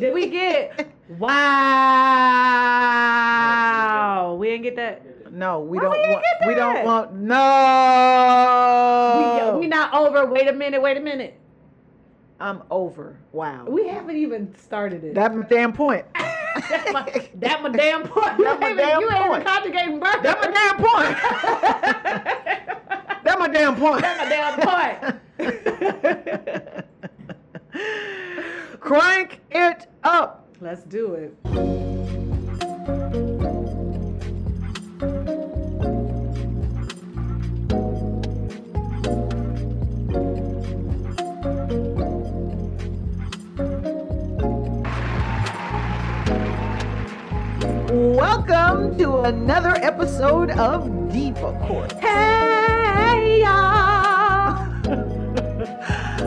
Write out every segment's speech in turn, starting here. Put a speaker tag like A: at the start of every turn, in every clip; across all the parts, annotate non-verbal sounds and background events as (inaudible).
A: Did we get (laughs) wow? We didn't get that.
B: No, we
A: Why
B: don't
A: we
B: want. We don't want. No.
A: We, we not over. Wait a minute. Wait a minute.
B: I'm over. Wow.
A: We haven't even started it.
B: That's my damn point. (laughs)
A: That's my, that my damn point.
B: That my
A: You
B: damn
A: ain't conjugating verbs. (laughs)
B: That's my damn point. That's my damn point.
A: That's my damn point.
B: Crank it up.
A: Let's do it.
B: Welcome to another episode of Diva Court.
A: Hey y'all.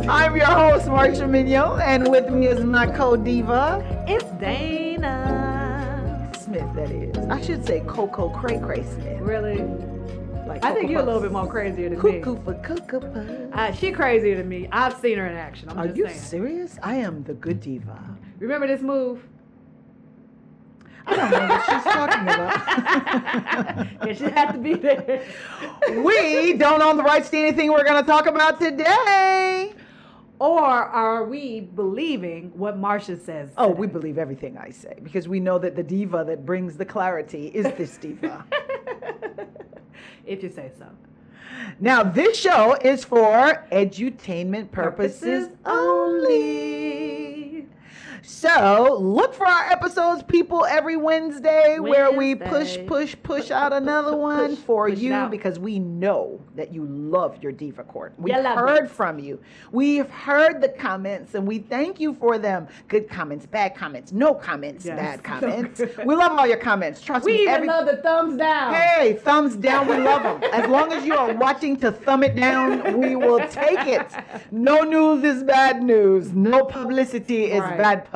B: I'm your host, Marcia Mignon, and with me is my co-diva,
A: It's Dana.
B: Smith, that is. I should say Coco Cray Cray Smith.
A: Really?
B: Like
A: I think you're a little bit more crazier than me.
B: Cuckoo for Cocoa Puffs.
A: Uh, she crazier than me. I've seen her in action. I'm
B: Are you
A: saying.
B: serious? I am the good diva.
A: Remember this move?
B: I don't know what she's talking about. (laughs)
A: yeah, she had to be there.
B: we don't own the rights to anything we're going to talk about today.
A: Or are we believing what Marcia says?
B: Oh,
A: today?
B: we believe everything I say because we know that the diva that brings the clarity is this diva. (laughs)
A: if you say so.
B: now, this show is for edutainment purposes
A: Purposes
B: only. So, look for our episodes, people, every Wednesday, where we push, push, push out another one
A: push,
B: for
A: push
B: you because we know that you love your Diva Court. We've heard
A: it.
B: from you. We've heard the comments and we thank you for them. Good comments, bad comments, no comments,
A: Yes.
B: bad (laughs) comments. we love all your comments. Trust
A: We
B: me.
A: even
B: every-
A: love the thumbs down.
B: Hey, thumbs down. We love them. As long as you are watching to thumb it down, we will take it. No news is bad news. No publicity is
A: Right.
B: bad publicity.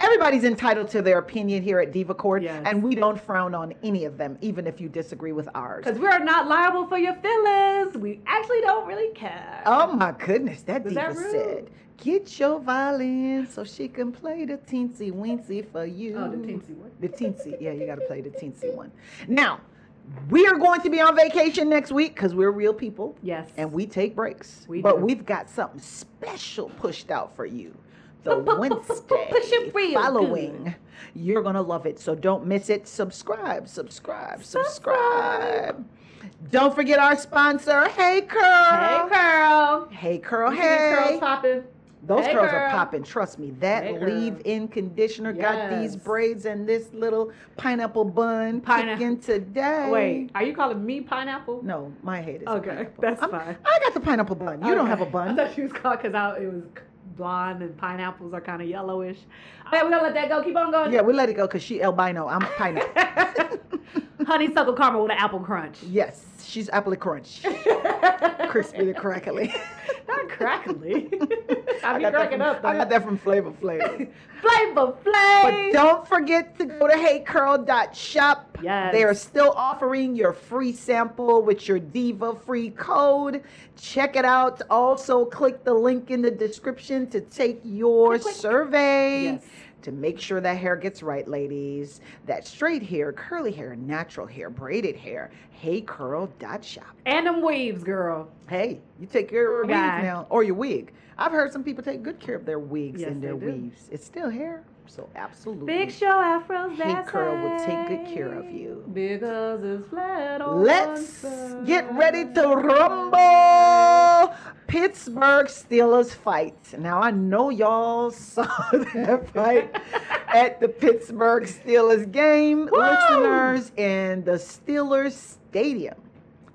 B: Everybody's entitled to their opinion here at Diva Court,
A: Yes.
B: and we don't frown on any of them, even if you disagree with ours.
A: Because we're not liable for your feelings. We actually don't really care.
B: Oh my goodness, that
A: Was
B: diva
A: that
B: said, "Get your violin so she can play the teensy weensy for you."
A: Oh, the teensy one.
B: The teensy, yeah, you got to play the teensy one. Now, we are going to be on vacation next week because we're real people
A: Yes.
B: and we take breaks.
A: We
B: but
A: do.
B: we've got something special pushed out for you. The Wednesday following.
A: good.
B: You're gonna love it, so don't miss it. Subscribe, subscribe, subscribe. Don't forget our sponsor, Hey Curl. Hey, Curl.
A: Hey Curl, these curls
B: hey.
A: popping.
B: Those
A: Hey,
B: curls are popping. Trust me. That
A: Hey,
B: leave-in conditioner got these braids and this little pineapple bun kicking today.
A: Wait, are you calling me pineapple?
B: No, my head is
A: Okay, that's
B: I'm-
A: fine.
B: I got the pineapple bun. You don't have a bun.
A: I thought she was called because it was blonde and pineapples are kind of yellowish. Oh. Okay, we're gonna let that go. Keep on going.
B: Yeah, we let it go because she albino. I'm pineapple. (laughs)
A: Honeysuckle caramel with an apple crunch.
B: yes, she's apple crunch, (laughs) crispy to crackly.
A: Not crackly. (laughs) I
B: I
A: be
B: that
A: cracking up.
B: I got that from Flavor Flav. (laughs)
A: Flavor
B: But don't forget to go to heycurl.shop.
A: Yes.
B: They are still offering your free sample with your Diva free code. Check it out. Also, click the link in the description to take your survey.
A: Yes.
B: To make sure that hair gets right, ladies. That straight hair, curly hair, natural hair, braided hair. Heycurl.shop.
A: And them weaves, girl.
B: Hey, you take care of your weave now, or your wig. I've heard some people take good care of their wigs
A: Yes,
B: and their weaves. It's still hair, so absolutely.
A: Big show afros.
B: Hey
A: that's
B: Curl will take good care of you.
A: Because it's flat on
B: Let's get ready to rumble. Pittsburgh Steelers fight. Now I know y'all (laughs) saw that (laughs) fight at the Pittsburgh Steelers game,
A: Woo!
B: listeners in the Steelers stadium.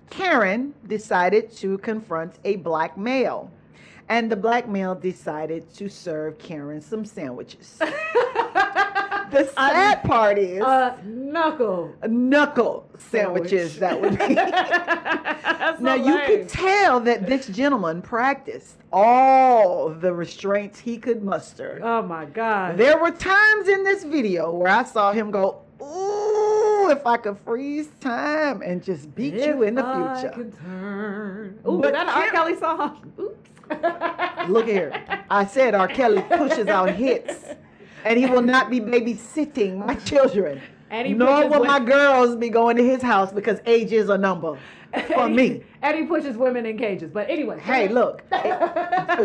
B: Karen decided to confront a black male, and the black male decided to serve Karen some sandwiches. (laughs) the sad part is
A: Uh, knuckle.
B: knuckle sandwiches
A: Sandwich.
B: that would be. (laughs) (laughs)
A: That's
B: now you
A: lame.
B: could tell that this gentleman practiced all the restraints he could muster.
A: Oh my God.
B: There were times in this video where I saw him go, "Ooh, if I could freeze time and just beat you in the
A: I
B: future."
A: could turn. Ooh,
B: But
A: is that an R. Kelly song? Oops.
B: Look here, I said R. Kelly pushes out hits. and he will not be babysitting my children.
A: And he
B: Nor will my girls be going to his house because age is a number for me.
A: and he pushes women in cages. But anyway.
B: Hey, look,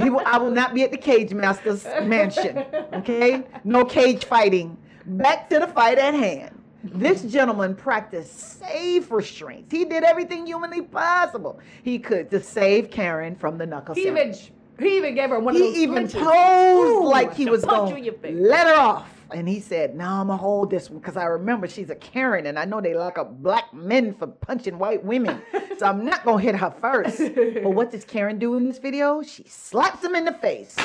B: he will, I will not be at the Cage Master's mansion. Okay, no cage fighting. Back to the fight at hand. This gentleman practiced safe restraints. He did everything humanly possible he could to save Karen from the knuckle.
A: He even he even gave her one of those
B: He even
A: flinches.
B: posed
A: Ooh,
B: like he was going to let her off. And he said, No, I'm going to hold this one because I remember she's a Karen and I know they lock up black men for punching white women. so I'm not going to hit her first. (laughs) but what does Karen do in this video? She slaps him in the face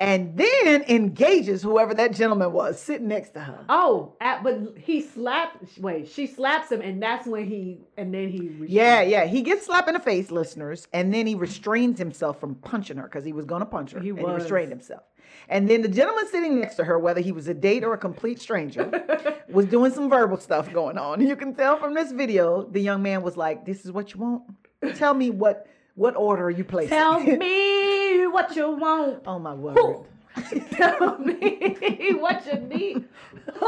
B: and then engages whoever that gentleman was sitting next to her.
A: Oh, at, but he slapped. Wait, she slaps him, and that's when he and then he.
B: Yeah, yeah. He gets slapped in the face, listeners, and then he restrains himself from punching her because he was going to punch her.
A: He
B: and
A: was.
B: he restrained himself. And then the gentleman sitting next to her, whether he was a date or a complete stranger, (laughs) was doing some verbal stuff going on. You can tell from this video, the young man was like, "This is what you want. Tell me what what order are you placing?"
A: Tell (laughs) me what you want.
B: oh my word.
A: Who? (laughs) Tell me what you need. (laughs)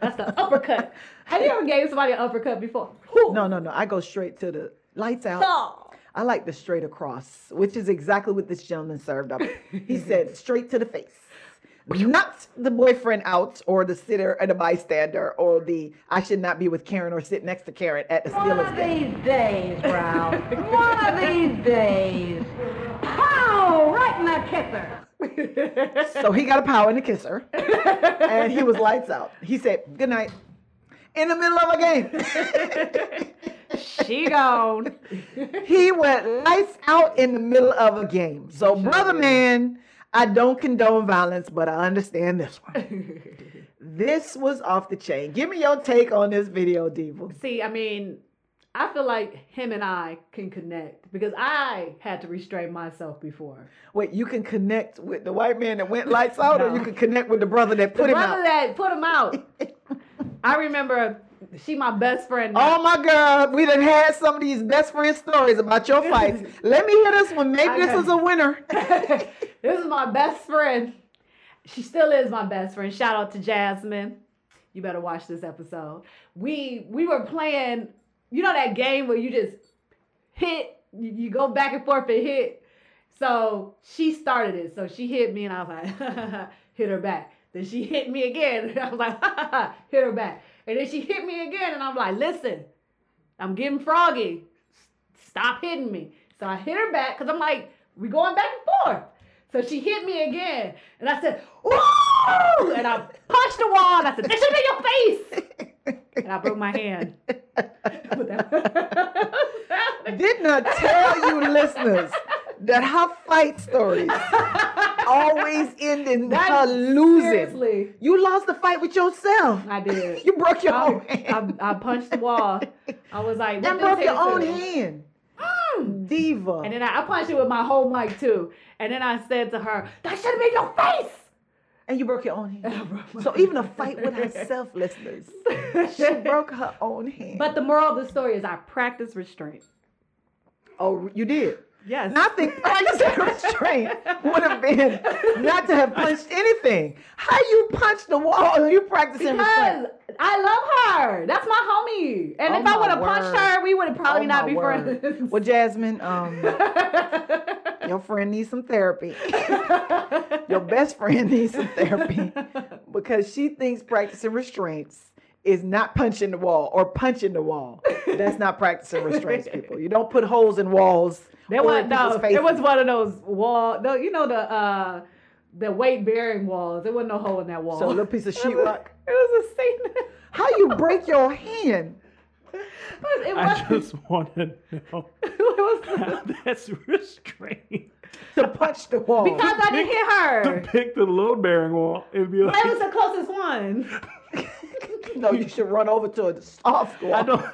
A: That's the uppercut. Have you ever gave somebody an uppercut before?
B: No, no, no. I go straight to the lights out.
A: Oh.
B: I like the straight across, which is exactly what this gentleman served up. He said straight to the face. Not the boyfriend out or the sitter and the bystander or the I should not be with Karen or sit next to Karen at the
C: One
B: Steelers
C: of
B: game.
C: these days, Ralph. One of these days. Pow! Right in that kisser. (laughs)
B: So he got a power in the kisser and he was lights out. He said, Good night. In the middle of a game.
A: She gone.
B: he went lights out in the middle of a game. So, brother
A: did.
B: man, I don't condone violence, but I understand this one. (laughs) This was off the chain. Give me your take on this video, Diva.
A: See, I mean, I feel like him and I can connect because I had to restrain myself before.
B: Wait, you can connect with the white man that went lights out, or (laughs) you can connect with the brother that put
A: the
B: him
A: brother
B: out?
A: that put him out. (laughs) I remember she my best friend.
B: Oh my God, we done had some of these best friend stories about your fights. Let me hear this one. Maybe
A: I
B: this
A: know.
B: is a winner.
A: This is my best friend. She still is my best friend. Shout out to Jasmine. You better watch this episode. We we were playing, you know that game where you just hit, you, go back and forth and hit. So she started it. So she hit me and I was like, (laughs) hit her back. Then she hit me again. And (laughs) I was like, (laughs) hit her back. And then she hit me again and I'm like, listen, I'm getting froggy. Stop hitting me. So I hit her back because I'm like, we going back and forth. So she hit me again. And I said, Ooh! And I punched the wall and I said, That should be your face. And I broke my hand. (laughs)
B: Did not tell you, listeners, that her fight stories always end in
A: That-
B: her losing.
A: Seriously.
B: You lost the fight with yourself.
A: I did. (laughs)
B: You broke your
A: I,
B: own hand.
A: I, I punched the wall. I was like,
B: That broke your own hand.
A: Mm.
B: Diva.
A: And then I, I punched it with my whole mic too. And then I said to her, That should have been your face.
B: And you broke your own hand.
A: And (laughs) I broke my
B: So even a fight with herself, listeners, (laughs) she broke her own hand.
A: But the moral of the story is I practice restraint.
B: oh, you did.
A: Yes.
B: And I think (laughs) practicing restraint would have been not to have punched anything. How you punch the wall and you practicing restraint?
A: Because I love her. That's my homie. And
B: Oh
A: if I would have punched her, we would have probably
B: Oh,
A: not be
B: word.
A: friends.
B: Well, Jasmine, um, your friend needs some therapy. (laughs) Your best friend needs some therapy because she thinks practicing restraints is not punching the wall or punching the wall. That's not practicing restraints, people. You don't put holes in walls.
A: There was no. was one of those wall. No, you know the uh the weight bearing walls. There wasn't no hole in that wall.
B: So a little piece of sheetrock.
A: It was a scene.
B: How you break your hand?
A: It (laughs)
D: I just want to know (laughs)
A: it was
D: how (laughs) that's restrained.
B: to punch the wall.
A: because I didn't hit
D: To
A: her.
D: pick the load bearing wall, it'd be like
A: That was the closest one.
B: no, you should run over to a soft wall.
D: I don't.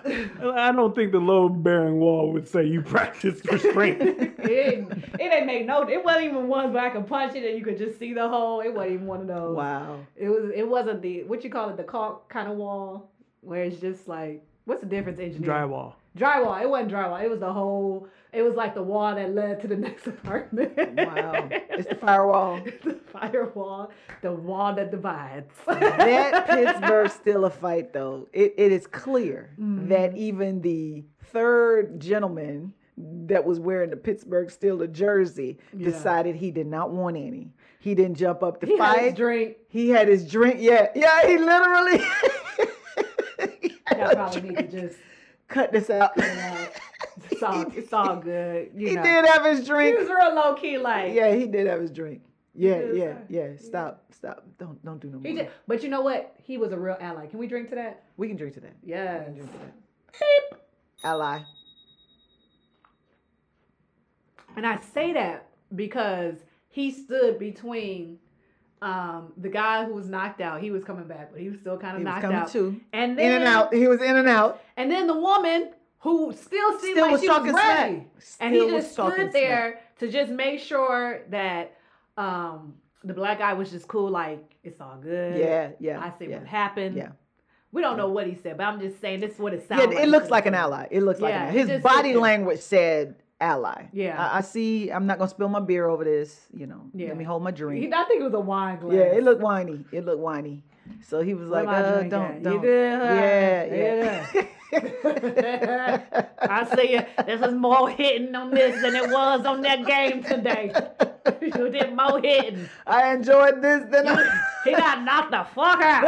D: I don't think the load bearing wall would say you practiced restraint.
A: it, didn't, it didn't make no. It wasn't even one where I could punch it and you could just see the hole. It wasn't even one of those.
B: Wow.
A: It was. It wasn't the what you call it the caulk kind of wall where it's just like what's the difference? Engineer
D: Drywall.
A: Drywall. It wasn't drywall. It was the whole It was like the wall that led to the (laughs) next apartment.
B: Wow. It's the (laughs) firewall.
A: the firewall, the wall that divides.
B: that (laughs) Pittsburgh Steelers fight though. It, it is clear
A: Mm-hmm.
B: that even the third gentleman that was wearing the Pittsburgh Steelers jersey
A: Yeah.
B: decided he did not want any. He didn't jump up to
A: he had his
B: fight.
A: drink.
B: he had his drink. Yeah, yeah, he literally he had
A: I (laughs) probably need to just,
B: cut this out.
A: you know, it's all, (laughs) it's all good. You
B: he
A: know.
B: did have his drink.
A: He was real low key, like
B: Yeah, he did have his drink. Yeah, yeah,
A: sir.
B: yeah. Stop, stop. Don't don't do no more.
A: he did. But you know what? He was a real ally. Can we drink to that?
B: We can drink to that.
A: Yeah.
B: We drink to that. Ally.
A: And I say that because he stood between um, the guy who was knocked out. He was coming back, but he was still kind of
B: He was
A: knocked
B: coming
A: out.
B: too.
A: And then
B: In and out. He was in and out.
A: And then the woman who still seemed
B: Still
A: like
B: was
A: she was ready.
B: smack.
A: And he
B: was
A: just stood there to just make sure that um, the black guy was just cool, like, it's all good.
B: Yeah, yeah.
A: I see
B: yeah.
A: what happened.
B: Yeah.
A: We don't know what he said, but I'm just saying this is what it sounds
B: Yeah,
A: like.
B: it looks like an ally. It looks like an ally. His body language said ally.
A: Yeah.
B: I, I see. I'm not gonna spill my beer over this. You know.
A: Yeah.
B: Let me hold my drink.
A: I think it was a wine glass.
B: yeah, it looked whiny. It looked whiny. So he was
A: Where
B: like, uh, don't.
A: You
B: don't. Yeah,
A: You
B: yeah. (laughs) (laughs)
A: I see you. This is more hitting on this than it was on that game today. you did more hitting.
B: I enjoyed this. Then I... (laughs)
A: He got knocked the fuck out.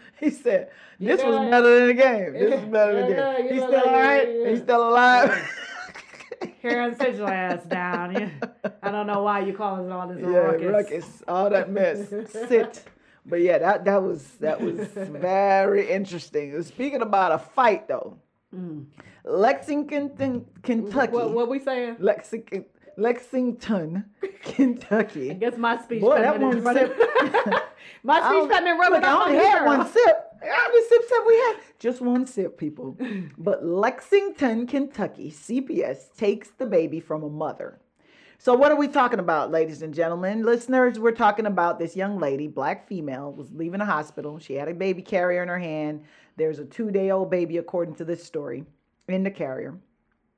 A: (laughs)
B: he said, "This was
A: Yeah.
B: better than the game. This was better than the
A: Yeah,
B: game.
A: you
B: He's still
A: like-
B: all right.
A: yeah.
B: He's still alive."
A: Karen, sit your ass down. You- I don't know why you calling all this
B: yeah,
A: ruckus.
B: ruckus, all that mess. Sit. But yeah, that that was that was (laughs) very interesting. Speaking about a fight though, mm. Lexington, Kentucky.
A: What, what we saying?
B: Lexington, Lexington, Kentucky.
A: I guess my speech.
B: Boy, that one sip. (laughs)
A: my speech cutting and rubbing
B: Look, I only had
A: girl.
B: one sip. How many sips have we had? Just one sip, people. (laughs) But Lexington, Kentucky, CPS takes the baby from a mother. So what are we talking about, ladies and gentlemen? Listeners, we're talking about this young lady, black female, was leaving a hospital. She had a baby carrier in her hand. There's a two-day-old baby, according to this story, in the carrier.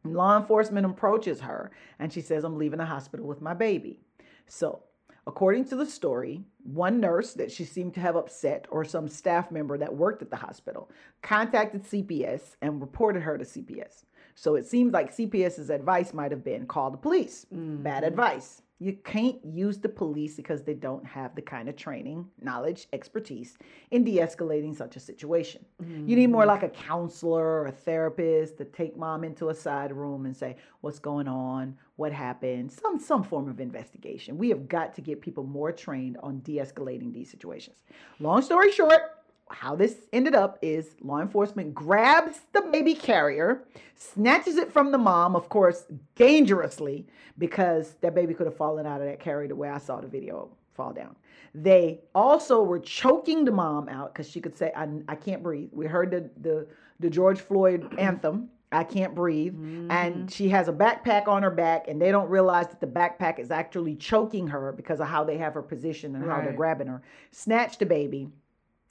B: Law enforcement approaches her and she says, I'm leaving the hospital with my baby. So, according to the story, one nurse that she seemed to have upset or some staff member that worked at the hospital contacted CPS and reported her to CPS. So it seems like CPS's advice might have been call the police. Bad mm-hmm. advice. You can't use the police because they don't have the kind of training, knowledge, expertise in de escalating such a situation. You need more mm-hmm. like a counselor or a therapist to take mom into a side room and say, What's going on? What happened? Some, some form of investigation. We have got to get people more trained on de escalating these situations. Long story short, how this ended up is law enforcement grabs the baby carrier, snatches it from the mom, of course, dangerously, because that baby could have fallen out of that carrier the way I saw the video fall down. They also were choking the mom out because she could say, I, I can't breathe. We heard the, the, the George Floyd (clears throat) anthem. I can't breathe. And mm. she has a backpack on her back, and they don't realize that the backpack is actually choking her because of how they have her positioned and how they're grabbing her. Snatch the baby.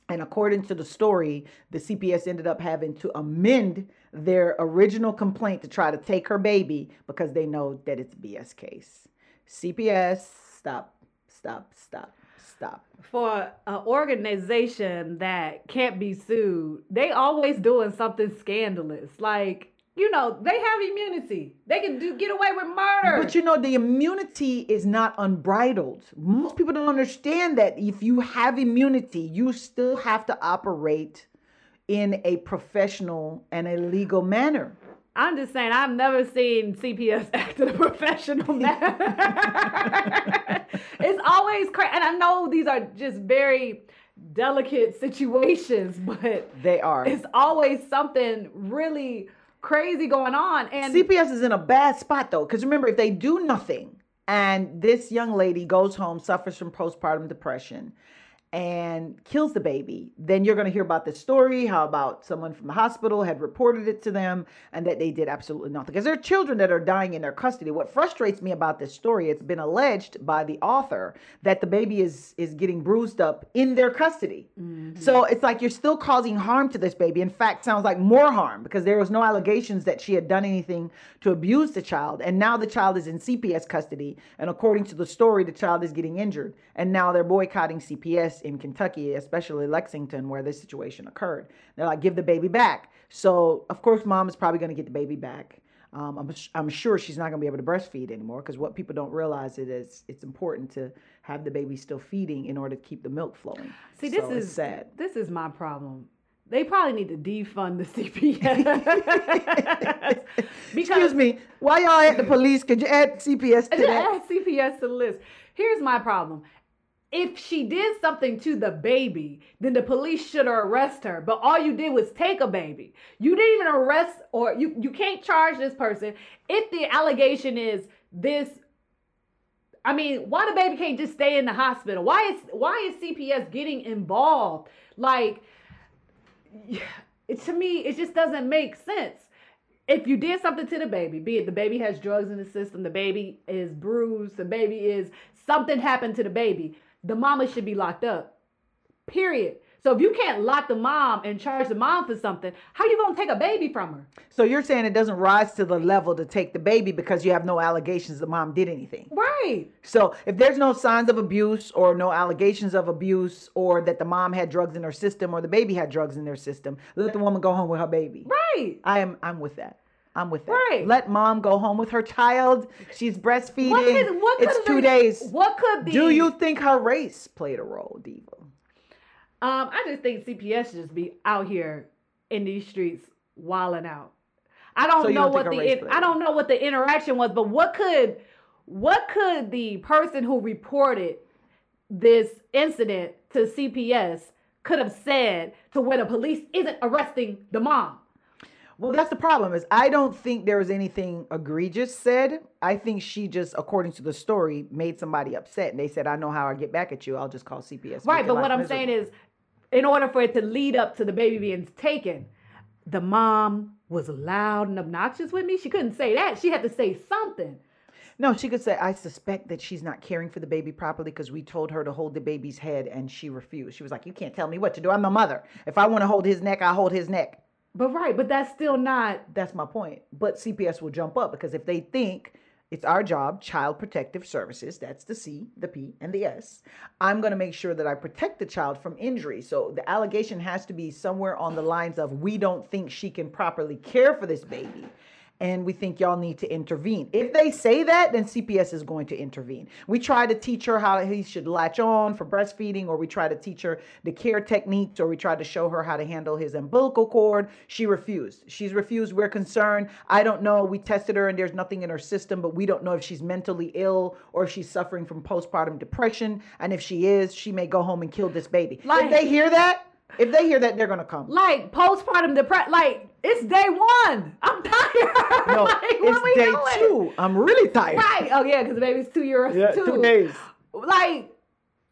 B: And according to the story, the CPS ended up having to amend their original complaint to try to take her baby because they know that it's a BS case. CPS, stop, stop, stop, stop.
A: for an organization that can't be sued, they always doing something scandalous. Like, you know, they have immunity. They can do get away with murder.
B: But you know, the immunity is not unbridled. Most people don't understand that if you have immunity, you still have to operate in a professional and a legal manner.
A: I'm just saying, I've never seen CPS (laughs) act in a professional (laughs) manner. it's always crazy. And I know these are just very delicate situations, but
B: They are.
A: it's always something really crazy going on. And
B: CPS is in a bad spot though, because remember, if they do nothing and this young lady goes home, suffers from postpartum depression, and kills the baby, then you're going to hear about this story how about someone from the hospital had reported it to them and that they did absolutely nothing. Because there are children that are dying in their custody. What frustrates me about this story, it's been alleged by the author that the baby is is getting bruised up in their custody. Mm-hmm. So it's like you're still causing harm to this baby. In fact, sounds like more harm because there was no allegations that she had done anything to abuse the child. And now the child is in CPS custody. And according to the story, the child is getting injured. And now they're boycotting CPS in Kentucky, especially Lexington, where this situation occurred. They're like, give the baby back. So, of course, mom is probably going to get the baby back. Um, I'm, I'm sure she's not going to be able to breastfeed anymore because what people don't realize it is it's important to have the baby still feeding in order to keep the milk flowing.
A: See, this
B: So
A: is
B: sad.
A: This is my problem. They probably need to defund the (laughs) CPS. (laughs)
B: Excuse me, why y'all at the police? Could you add CPS to that?
A: Add CPS to the list. Here's my problem. If she did something to the baby, then the police should arrest her. But all you did was take a baby. You didn't even arrest or you, you can't charge this person. If the allegation is this I mean, why the baby can't just stay in the hospital? Why is why is CPS getting involved? Like (sighs) to me, it just doesn't make sense. If you did something to the baby, be it the baby has drugs in the system, the baby is bruised, the baby is something happened to the baby, the mama should be locked up. Period. So if you can't lock the mom and charge the mom for something, how you gonna take a baby from her?
B: So you're saying it doesn't rise to the level to take the baby because you have no allegations the mom did anything.
A: Right.
B: So if there's no signs of abuse or no allegations of abuse or that the mom had drugs in her system or the baby had drugs in their system, let the woman go home with her baby.
A: Right.
B: I am I'm with that. I'm with that.
A: Right.
B: Let mom go home with her child. She's breastfeeding.
A: What could, what
B: it's two days.
A: What could be?
B: Do you think her race played a role, Diva?
A: Um, I just think CPS should just be out here in these streets wilding out. I don't
B: So
A: know
B: don't
A: what the in- I don't know what the interaction was, but what could what could the person who reported this incident to CPS could have said to where the police isn't arresting the mom?
B: Well, that's the problem. Is I don't think there was anything egregious said. I think she just, according to the story, made somebody upset, and they said, "I know how I get back at you. I'll just call CPS."
A: Right, but what I'm saying is, in order for it to lead up to the baby being taken, the mom was loud and obnoxious with me. She couldn't say that. She had to say something.
B: no, she could say, "I suspect that she's not caring for the baby properly because we told her to hold the baby's head, and she refused. She was like, "You can't tell me what to do. I'm the mother. If I want to hold his neck, I hold his neck."
A: But right, but that's still not
B: That's my point. But CPS will jump up because if they think it's our job, Child Protective Services, that's the C, the P, and the S, I'm going to make sure that I protect the child from injury. So the allegation has to be somewhere on the lines of we don't think she can properly care for this baby. And we think y'all need to intervene. If they say that, then CPS is going to intervene. We try to teach her how he should latch on for breastfeeding, or we try to teach her the care techniques, or we try to show her how to handle his umbilical cord. She refused. She's refused. We're concerned. I don't know. We tested her and there's nothing in her system, but we don't know if she's mentally ill or if she's suffering from postpartum depression. And if she is, she may go home and kill this baby.
A: Like-
B: if they hear that, if they hear that, they're gonna come.
A: like postpartum depression. Like it's day one. I'm tired. (laughs)
B: No,
A: like, what we
B: it's day
A: doing?
B: two. I'm really tired.
A: Right. Oh yeah, because the baby's two years
B: Yeah,
A: two.
B: two days.
A: Like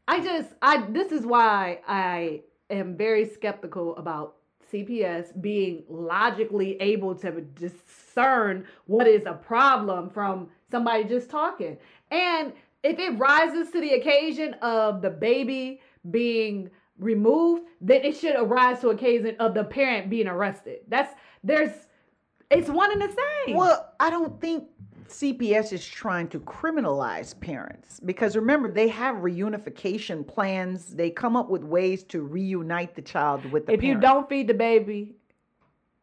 A: I just I this is why I am very skeptical about CPS being logically able to discern what is a problem from somebody just talking. And if it rises to the occasion of the baby being removed, then it should arise to occasion of the parent being arrested. That's there's it's one and the same.
B: Well, I don't think CPS is trying to criminalize parents because remember, they have reunification plans. They come up with ways to reunite the child with the
A: if you don't feed the baby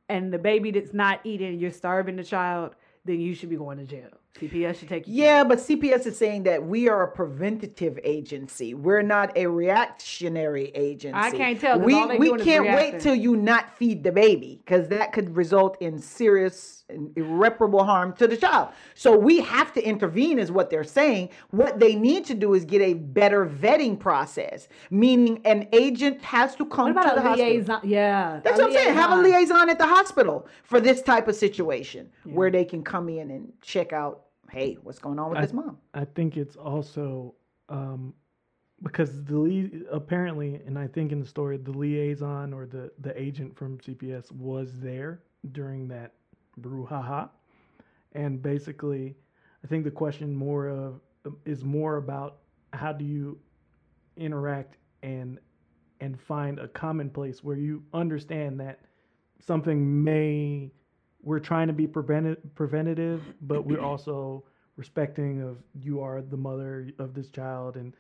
A: and the baby that's not eating, you're starving the child, then you should be going to jail. CPS should take
B: Yeah, but CPS is saying that we are a preventative agency. We're not a reactionary agency.
A: I can't tell.
B: We we can't wait till you not feed the baby because that could result in serious and irreparable harm to the child. So we have to intervene, is what they're saying. What they need to do is get a better vetting process, meaning an agent has to come
A: What
B: to the
A: a
B: hospital.
A: liaison? Yeah.
B: That's what I'm saying. Have a
A: liaison.
B: liaison at the hospital for this type of situation where they can come in and check out, hey, what's going on with
D: I-
B: this mom?
D: I think it's also um, because the lia- apparently, and I think in the story, the liaison or the the agent from CPS was there during that brouhaha, and basically, I think the question more of is more about how do you interact and and find a common place where you understand that something may we're trying to be prevent, preventative but we're (clears throat) also respecting of you are the mother of this child and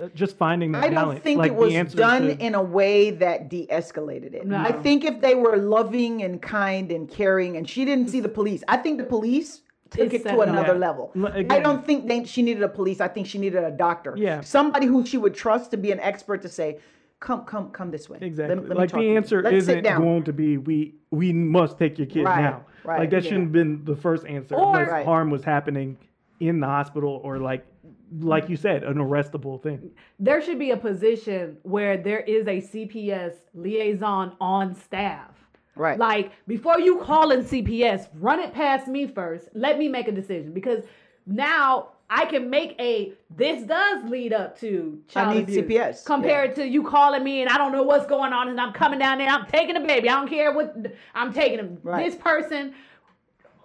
D: uh, just finding that
B: I don't think
D: like
B: it was done
D: to-
B: in a way that de-escalated it.
A: No.
B: I think if they were loving and kind and caring, and she didn't see the police, I think the police took
A: It
B: it to another
D: Yeah.
B: level.
D: L-
B: I
D: again-
B: don't think they, she needed a police. I think she needed a doctor.
D: Yeah.
B: somebody who she would trust to be an expert to say, "Come, come, come this way."
D: Exactly.
B: let me
D: like
B: talk
D: the answer isn't going to be we we must take your kid
B: Right,
D: now.
B: Right,
D: Like that
B: yeah.
D: shouldn't have been the first answer
A: Or-
D: unless
B: Right.
D: harm was happening in the hospital or like like you said, an arrestable thing.
A: there should be a position where there is a CPS liaison on staff.
B: Right.
A: Like before you call in CPS, run it past me first. Let me make a decision because now I can make a this does lead up to child
B: need
A: abuse
B: CPS,
A: compared to you calling me and I don't know what's going on and I'm coming down there I'm taking a baby I don't care what I'm taking him
B: Right.
A: this person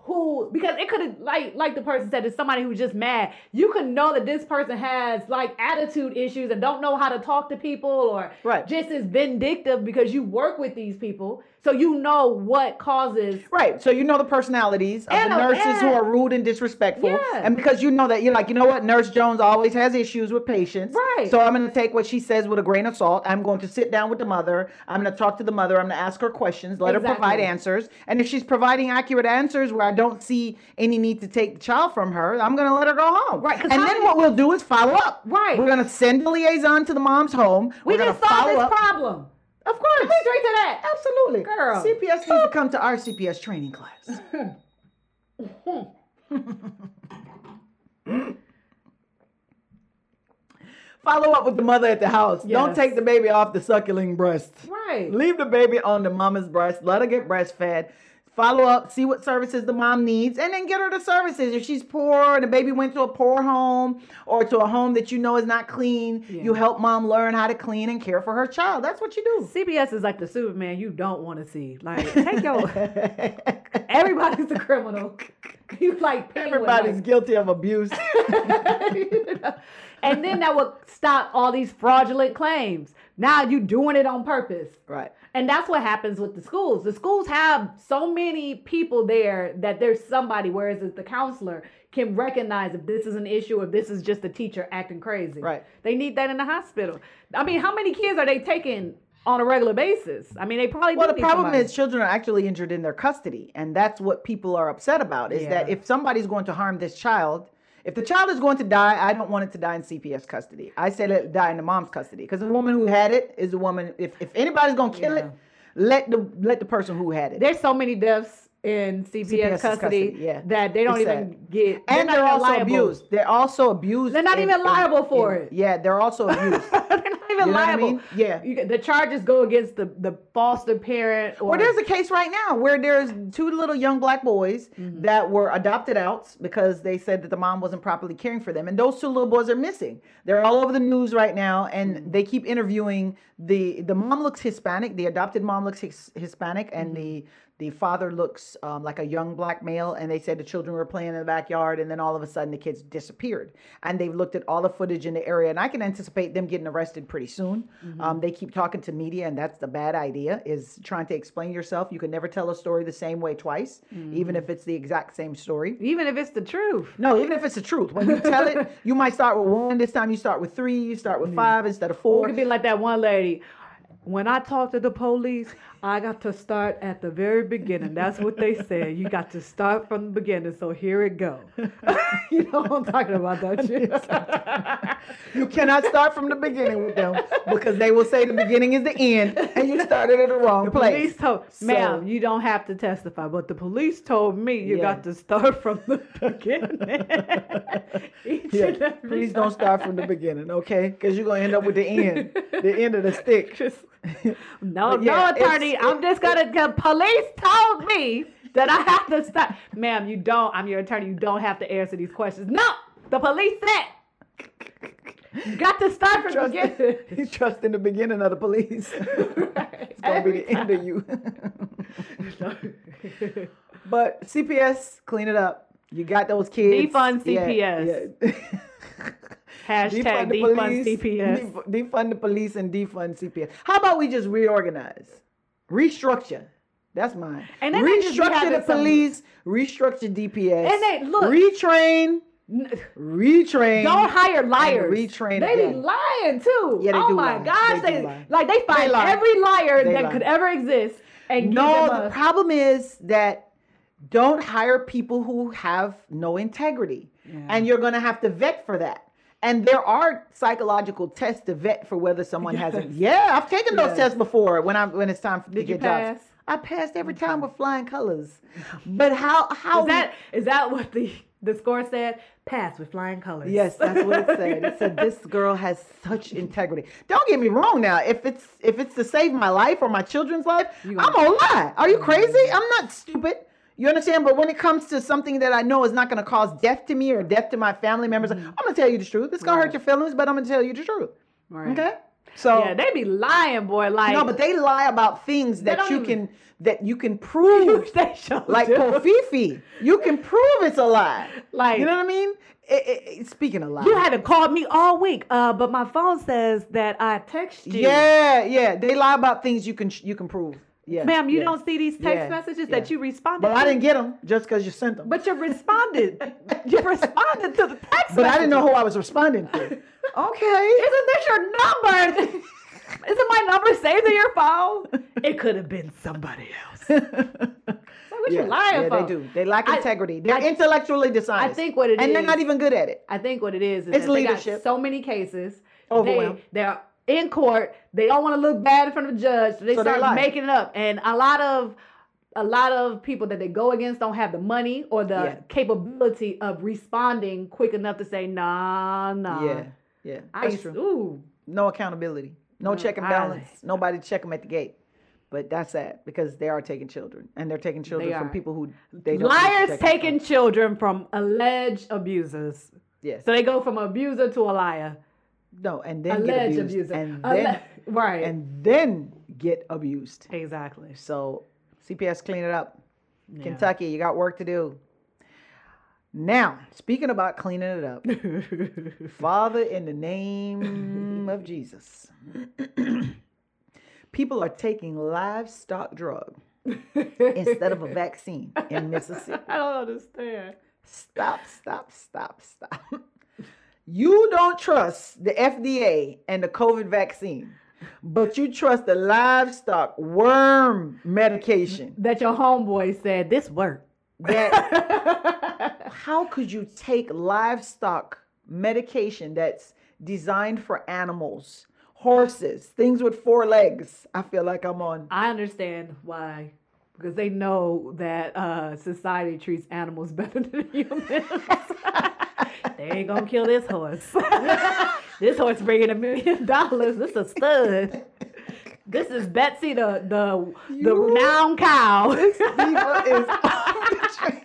A: who because it could have like like the person said it's somebody who's just mad you could know that this person has like attitude issues and don't know how to talk to people or
B: Right.
A: just is vindictive because you work with these people so you know what causes
B: Right. So you know the personalities of
A: And
B: the nurses who are rude and disrespectful.
A: Yeah.
B: And because you know that you're like, you know what, Nurse Jones always has issues with patients.
A: Right.
B: So I'm gonna take what she says with a grain of salt. I'm going to sit down with the mother. I'm gonna talk to the mother. I'm gonna ask her questions, let her provide answers. And if she's providing accurate answers where I don't see any need to take the child from her, I'm gonna let her go home.
A: Right.
B: And then
A: many-
B: what we'll do is follow up.
A: Right.
B: We're gonna send the liaison to the mom's home.
A: we
B: We're
A: just solved this
B: up.
A: problem
B: Of course.
A: straight to that
B: Absolutely.
A: Girl.
B: CPS needs to come to our CPS training class. (laughs) Follow up with the mother at the house. Don't take the baby off the suckling breast.
A: right
B: Leave the baby on the mama's breast. Let her get breastfed. Follow up, see what services the mom needs, and then get her the services. If she's poor and the baby went to a poor home or to a home that you know is not clean, you help mom learn how to clean and care for her child. That's what you do.
A: CPS is like the Superman you don't want to see. Like, take your (laughs) everybody's a criminal. (laughs) You like
B: Everybody's
A: like-
B: guilty of abuse. (laughs)
A: and then that would stop all these fraudulent claims. Now you're doing it on purpose.
B: right.
A: And that's what happens with the schools. The schools have so many people there that there's somebody, whereas the counselor can recognize if this is an issue or if this is just a teacher acting crazy.
B: Right.
A: They need that in the hospital. I mean, how many kids are they taking on a regular basis? I mean, they probably
B: Well, the problem
A: somebody.
B: is children are actually injured in their custody, and that's what people are upset about. Is that if somebody's going to harm this child, if the child is going to die, I don't want it to die in CPS custody. I say let it die in the mom's custody because the woman who had it is the woman. If if anybody's gonna kill it, let the let the person who had it.
A: There's so many deaths in CPS,
B: CPS
A: custody,
B: custody, yeah.
A: that they don't
B: It's
A: even
B: sad.
A: get.
B: and
A: not
B: they're also
A: liable.
B: abused. They're also abused.
A: They're not
B: in-
A: even
B: in-
A: liable for
B: in-
A: it.
B: Yeah, they're also abused. (laughs)
A: they're even
B: You know what I mean? Yeah.
A: You, the charges go against the, the foster parent. Or
B: Well, there's a case right now where there's two little young black boys
A: Mm-hmm.
B: that were adopted out because they said that the mom wasn't properly caring for them, and those two little boys are missing. They're all over the news right now, and
A: Mm-hmm.
B: they keep interviewing the the mom looks Hispanic, the adopted mom looks his, Hispanic, and
A: Mm-hmm.
B: the the father looks um, like a young black male. And they said the children were playing in the backyard, and then all of a sudden the kids disappeared. And they've looked at all the footage in the area, and I can anticipate them getting arrested pretty soon.
A: Mm-hmm.
B: Um, they keep talking to media, and that's the bad idea is trying to explain yourself. You can never tell a story the same way twice,
A: Mm-hmm.
B: even if it's the exact same story.
A: even if it's the truth.
B: No, even if it's the truth. When you tell it, (laughs) you might start with one. This time you start with three. You start with five instead of four.
A: it could be like that one lady. When I talk to the police, I got to start at the very beginning. That's what they said. You got to start from the beginning. So here it go. (laughs) you know what I'm talking about, don't you? (laughs)
B: You cannot start from the beginning with them because they will say the beginning is the end, and you started at the wrong place.
A: police told,
B: So-
A: ma'am, you don't have to testify, but the police told me you
B: Yeah.
A: got to start from the (laughs) beginning.
B: Yeah, please don't start from the beginning, okay? Because you're gonna end up with the end, the end of the stick. (laughs)
A: No,
B: yeah,
A: no, attorney. I'm just gonna. The police told me that I have to stop. Ma'am, you don't. I'm your attorney. You don't have to answer these questions. No, the police said. You got to start from the
B: Trust
A: beginning. (laughs)
B: you trust in the beginning of the police. (laughs) it's gonna be the end of you. but CPS, clean it up. You got those kids.
A: Defund
B: Yeah,
A: CPS.
B: yeah.
A: Hashtag defund CPS.
B: def- defund the police and defund CPS. How about we just reorganize, restructure? That's mine.
A: And then they
B: restructure the
A: some-
B: police, restructure DPS,
A: And they- look-
B: retrain, retrain.
A: Don't hire liars.
B: retrain
A: They
B: again.
A: be lying too.
B: Yeah, they
A: oh
B: do
A: my
B: lie.
A: gosh,
B: They
A: they, like they find
B: lie.
A: every liar
B: They
A: that
B: lie.
A: could ever exist and give
B: No,
A: them
B: the
A: a,
B: problem is that don't hire people who have no integrity. And you're going to have to vet for that. And there are psychological tests to vet for whether someone has it. Yeah, I've taken those
A: Yes.
B: tests before when I when it's time to
A: Did you
B: get jobs.
A: pass?
B: I passed every time with flying colors. But how how
A: Is that is that what the the score said? Pass with flying colors.
B: Yes, that's what it said. It said this girl has such integrity. Don't get me wrong now. If it's if it's to save my life or my children's life, I'm
A: gonna
B: lie. Are you crazy? I'm not stupid. You understand? But when it comes to something that I know is not gonna cause death to me or death to my family members, I'm gonna tell you the truth. It's gonna hurt your feelings, but I'm gonna tell you the truth.
A: Right.
B: Okay? So
A: Yeah, they be lying, boy. Like
B: no, but they lie about things that you
A: even-
B: can that you can prove. (laughs)
A: they show
B: like
A: do.
B: Kofifi, you can prove it's a lie.
A: Like-
B: you know what I mean? It- it- speaking of lies,
A: You haven't called me all week, uh, but my phone says that I text you.
B: Yeah, yeah. They lie about things you can you can prove. Yeah,
A: Ma'am, you
B: yeah.
A: don't see these text
B: Yeah,
A: messages
B: yeah.
A: that you responded
B: But
A: to?
B: I didn't get them just because you sent them. But,
A: you responded. (laughs) you responded to the text But
B: I didn't know who I was responding to. (laughs) okay.
A: Isn't this your number? (laughs) Isn't my number saved in your phone? It could have been somebody else. what you lying
B: yeah,
A: for?
B: they do. They lack
A: I-
B: integrity. They're
A: I-
B: intellectually dishonest.
A: I think what it
B: and they're not even good at it.
A: I think what it is is
B: It's
A: that they got
B: leadership.
A: so many cases.
B: Overwhelmed.
A: They, they're in court. They don't want to look bad in front of the judge. So they
B: So
A: start making it up. And a lot of a lot of people that they go against don't have the money or the
B: Yeah.
A: capability of responding quick enough to say, nah, nah.
B: Yeah, yeah.
A: I
B: That's
A: used
B: true.
A: ooh.
B: No accountability. No
A: No,
B: check and
A: I-
B: balance. Nobody check them at the gate. But that's sad because they are taking children, and they're taking children
A: They
B: from people who they don't.
A: Liars taking children from alleged abusers.
B: Yes.
A: So they go from abuser to a liar.
B: No, and then get abused, and
A: Alle-
B: then
A: right.
B: and then get abused.
A: exactly.
B: So CPS, clean it up.
A: Yeah.
B: Kentucky, you got work to do. Now, speaking about cleaning it up, (laughs) Father, in the name of Jesus, (clears throat) people are taking livestock drug instead of a vaccine in (laughs) Mississippi.
A: I don't understand.
B: Stop, stop, stop, stop. You don't trust the FDA and the COVID vaccine, but you trust the livestock worm medication.
A: That your homeboy said this worked.
B: That (laughs) how could you take livestock medication that's designed for animals, horses, things with four legs? I feel like I'm on.
A: I understand why. Because they know that uh, society treats animals (laughs) better than humans. (laughs) they ain't gonna kill this horse. (laughs) this horse bringing a million (laughs) dollars. This a stud. This is Betsy the the the
B: You-
A: renowned cow. (laughs)
B: Diva is the.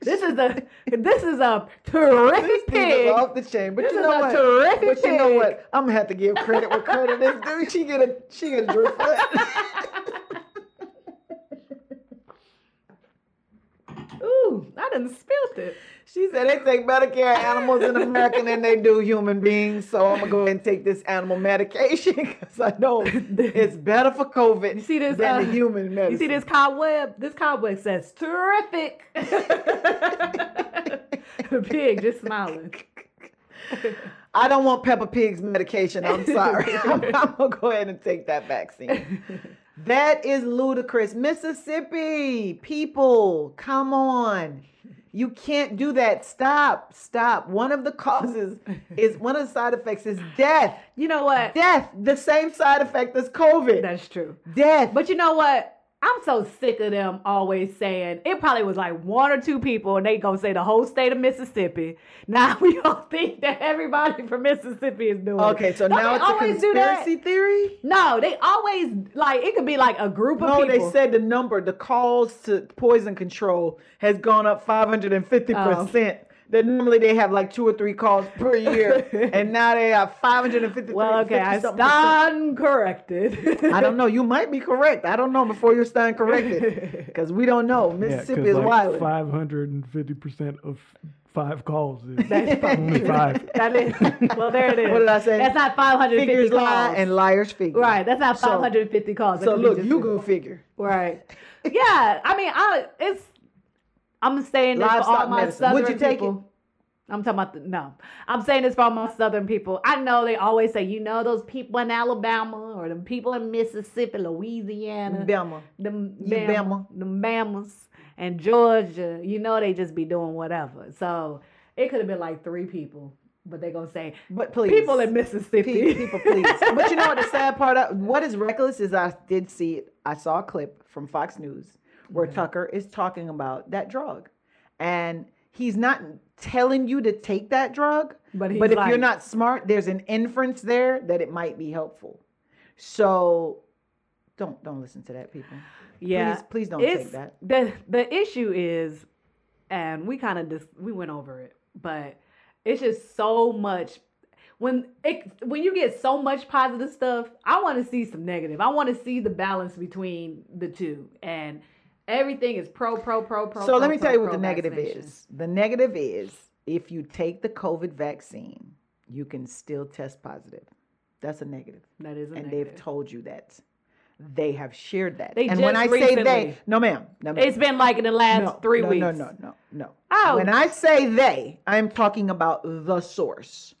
A: This is a this is a terrific
B: This
A: pig.
B: off the chain. But
A: This
B: you know what?
A: terrific
B: but you know what? I'm gonna have to give credit where credit is due. She get a she get a that.
A: Ooh, I done spilled it.
B: She said they take better care of animals in America than they do human beings. So I'm gonna go ahead and take this animal medication (laughs) because I know (laughs) it's better for COVID
A: You see this?
B: than
A: uh,
B: the human medicine.
A: You see this cobweb? This cobweb says terrific. the (laughs) pig just smiling.
B: I don't want Peppa Pig's medication. I'm sorry. I'm, I'm gonna go ahead and take that vaccine. That is ludicrous. Mississippi people, come on. You can't do that. Stop. Stop. One of the causes (laughs) is one of the side effects is death.
A: You know what?
B: Death. The same side effect as COVID.
A: That's true.
B: death.
A: But you know what? I'm so sick of them always saying it probably was like one or two people and they gonna say the whole state of Mississippi. (laughs) Now we all think that everybody from Mississippi is doing it.
B: okay, so
A: Don't
B: now it's a
A: always do that?
B: conspiracy theory?
A: No, they always like it could be like a group of people.
B: No,
A: people.
B: they said the number, the calls to poison control has gone up 550% that normally they have like two or three calls per (laughs) year, and now they have 550.
A: Well, okay, I
B: 50 something
A: stand corrected.
B: I don't know. You might be correct. I don't know before you stand corrected (laughs) because we don't know. Mississippi
D: because
B: is
D: like
B: wild.
D: 550% of five calls is (laughs)
A: That's
D: only five.
A: That is. Well, there it is.
B: What did I say?
A: That's not 550
B: Figures
A: calls.
B: lie and liars figure.
A: right. That's not
B: So-
A: 550 calls. That
B: So look, you
A: a-
B: go figure.
A: Right. Yeah. I mean, I it's. I'm saying this for all my
B: medicine.
A: southern
B: Would you take
A: people. I'm talking about the, no. I'm saying this for all my southern people. I know they always say, you know, those people in Alabama or the people in Mississippi, Louisiana,
B: Bama.
A: them
B: You
A: Bama,
B: Bama.
A: them Bamas, and Georgia. You know, they just be doing whatever. So it could have been like three people, but they gonna say
B: But please.
A: people in Mississippi.
B: Pe- people, please. but you know what the sad part of what is reckless is I did see it. I saw a clip from Fox News where mm-hmm. Tucker is talking about that drug, and he's not telling you to take that drug.
A: But
B: but if you're not smart, there's an inference there that it might be helpful. So don't don't listen to that, people.
A: Yeah,
B: Please, please don't
A: it's,
B: take that.
A: The the issue is, and we kind of just we went over it, but it's just so much. When it when you get so much positive stuff, I want to see some negative. I want to see the balance between the two, and everything is pro pro pro pro.
B: So
A: pro,
B: let me
A: pro,
B: tell you what the negative is. The negative is if you take the COVID vaccine, you can still test positive. That's a negative.
A: That is a
B: and
A: negative.
B: they've told you that. They have shared that.
A: They
B: and when I say they,
A: recently-
B: no ma'am, no ma'am.
A: It's been like in the last
B: no,
A: three
B: no,
A: weeks.
B: No, no, no, no.
A: Oh.
B: When I say they, I'm talking about the source.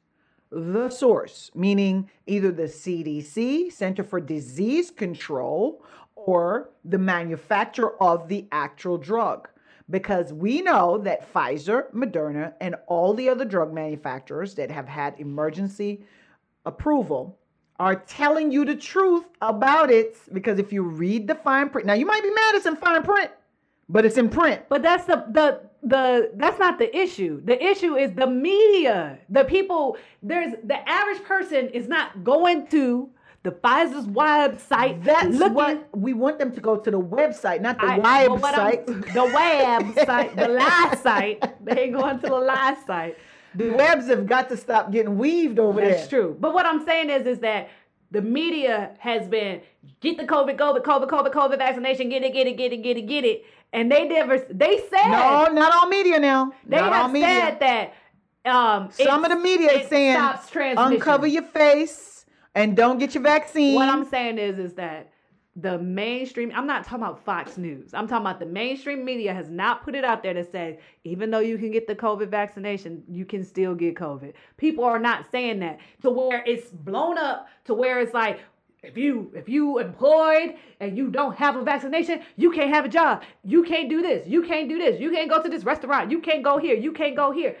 B: The source, meaning either the CDC, Center for Disease Control, or the manufacturer of the actual drug. Because we know that Pfizer, Moderna, and all the other drug manufacturers that have had emergency approval are telling you the truth about it. Because if you read the fine print, now you might be mad it's in fine print, but it's in print.
A: But that's the the the that's not the issue. The issue is the media. The people there's the average person is not going to the Pfizer's website.
B: That's
A: looking,
B: what we want them to go to the website, not the
A: I- but what I'm-
B: website. (laughs)
A: The website, the (laughs) lie site. They ain't going to the lie site.
B: The webs have got to stop getting weaved over there.
A: That's true. But what I'm saying is, is that the media has been get the COVID, COVID, COVID, COVID, COVID vaccination, get it, get it, get it, get it, get it, and they never. They said
B: No, not all media now.
A: they
B: not all
A: have
B: media.
A: said that. Um,
B: Some of the media is
A: it
B: saying uncover your face and don't get your vaccine.
A: What I'm saying is, is that the mainstream. I'm not talking about Fox News. I'm talking about the mainstream media has not put it out there to say even though you can get the COVID vaccination, you can still get COVID. People are not saying that to where it's blown up to where it's like. If you if you employed and you don't have a vaccination, you can't have a job. You can't do this. You can't do this. You can't go to this restaurant. You can't go here. You can't go here.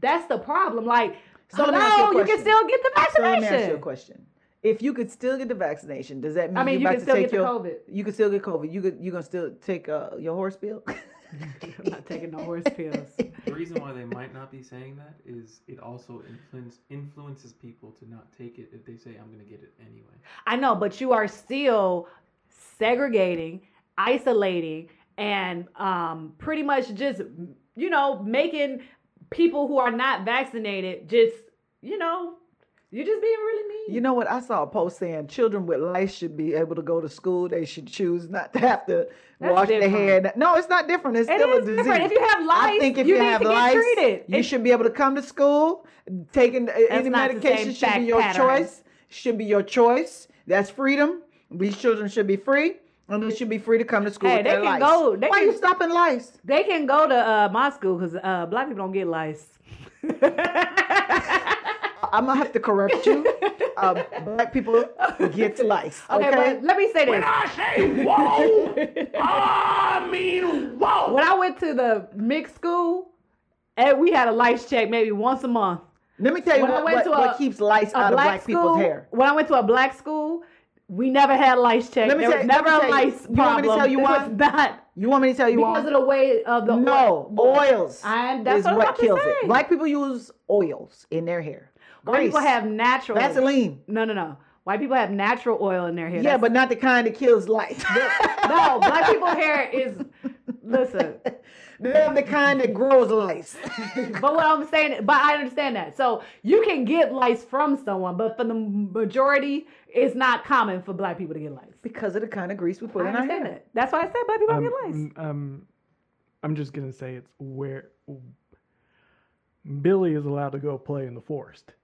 A: That's the problem. Like,
B: So me you
A: you can still get the vaccination
B: so
A: vaccination.
B: let me ask you a question. If you could still get the vaccination, does that mean,
A: I mean,
B: you're
A: you
B: about
A: can
B: to
A: still
B: take
A: get the
B: your
A: COVID.
B: You can still get COVID. You could you gonna still take uh, your horse pill? (laughs)
A: I'm not taking no horse pills.
E: The reason why they might not be saying that is it also influence, influences people to not take it if they say, I'm going to get it anyway.
A: I know, but you are still segregating, isolating, and um, pretty much just, you know, making people who are not vaccinated just, you know, you're just being really mean.
B: You know what? I saw a post saying children with lice should be able to go to school. They should choose not to have to
A: That's
B: wash their hair. No, it's not different. It's
A: It
B: still a disease.
A: different. If you have
B: I
A: lice,
B: think if
A: you
B: you,
A: need
B: have
A: to get
B: lice,
A: treated.
B: you
A: It-
B: should be able to come to school. Taking any medication should be your
A: pattern.
B: choice. Should be your choice. That's freedom. These children should be free, and they should be free to come to school
A: Hey,
B: with
A: they
B: their
A: can
B: lice.
A: go- they
B: Why
A: can-
B: you stopping lice?
A: They can go to uh, my school because uh, black people don't get lice. (laughs)
B: I'm gonna have to correct you. (laughs) uh, black people get lice. Okay,
A: Okay, but let me say this.
E: When I say whoa, (laughs) I mean whoa.
A: When I went to the mixed school, and we had a lice check maybe once a month.
B: Let me tell you
A: When I
B: what,
A: went
B: what,
A: to
B: what keeps lice
A: A
B: out of
A: black
B: black
A: school,
B: people's hair.
A: when I went to a black school, we never had lice check.
B: Let me
A: there
B: tell-
A: was
B: let
A: never
B: me
A: a
B: tell you-
A: lice
B: you want me to tell you
A: There
B: why?
A: was not
B: You want me to tell you
A: because
B: why?
A: of the way of the
B: no, oils
A: And that's
B: is
A: what
B: what kills it. Black people use oils in their hair.
A: White people have natural
B: Vaseline.
A: No, no, no. White people have natural oil in their hair.
B: Yeah,
A: That's-
B: but not the kind that kills lice. (laughs)
A: no, black people hair is Listen, (laughs)
B: They're the kind that grows lice. (laughs)
A: but what I'm saying, but I understand that. So you can get lice from someone, but for the majority, it's not common for black people to get lice.
B: because of the kind of grease we put
A: I
B: in our
A: understand
B: hair.
A: that. That's why I said black people don't
D: Um,
A: get lice.
D: um, I'm just gonna say it's where Billy is allowed to go play in the forest.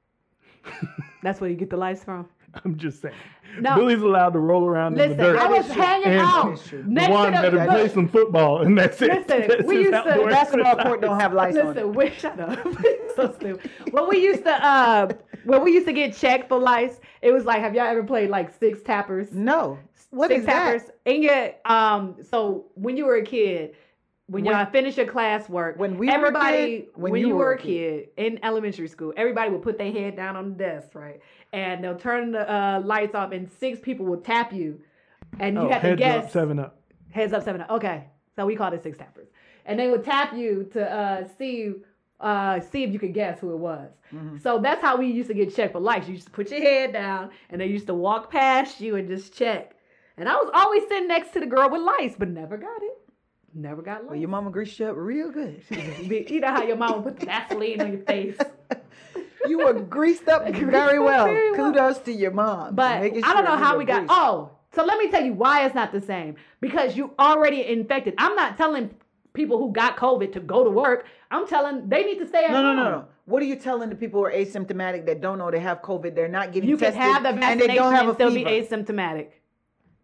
A: That's where you get the lights from. (laughs)
D: I'm just saying.
A: No.
D: Billy's allowed to roll around in the dirt.
A: I was hanging
D: And
A: out
B: is true.
A: next
D: Juan
A: to the
D: better play some football, and that's it.
A: Listen,
D: That's
A: we used to-
D: outdoor
B: Basketball court don't have lice on.
A: Listen, we shut up. (laughs) so stupid. When we used to uh when we used to get checked for lights, it was like, have y'all ever played like six tappers?
B: No. What
A: six
B: is that?
A: tappers. And yet, um, so when you were a kid, when,
B: When-
A: y'all finish your classwork,
B: When we were
A: everybody
B: kid,
A: when,
B: when
A: you,
B: you
A: were a
B: a
A: kid in elementary school, everybody would put their head down on the desk, right? And they'll turn the uh, lights off, and six people will tap you, and you
D: Oh,
A: have to
D: heads
A: guess
D: up, seven up.
A: Heads up, seven. up. Okay, so we called it six tappers, and they would tap you to uh, see uh, see if you could guess who it was. So that's how we used to get checked for lights. You used to put your head down, and they used to walk past you and just check. And I was always sitting next to the girl with lights, but never got it. Never got lights.
B: Well, your mama greased you up real good. (laughs)
A: you know how your mama put the Vaseline on your face. (laughs)
B: you were greased up (laughs) very well.
A: Very well.
B: Kudos to your mom.
A: But I don't know how we got.
B: greased.
A: Oh, so let me tell you why it's not the same. Because you already infected. I'm not telling people who got COVID to go to work. I'm telling they need to stay at
B: home. No,
A: no,
B: no, no. What are you telling the people who are asymptomatic that don't know they have COVID? They're not getting
A: You can have the vaccination and
B: they don't have
A: and
B: a
A: still
B: fever.
A: be asymptomatic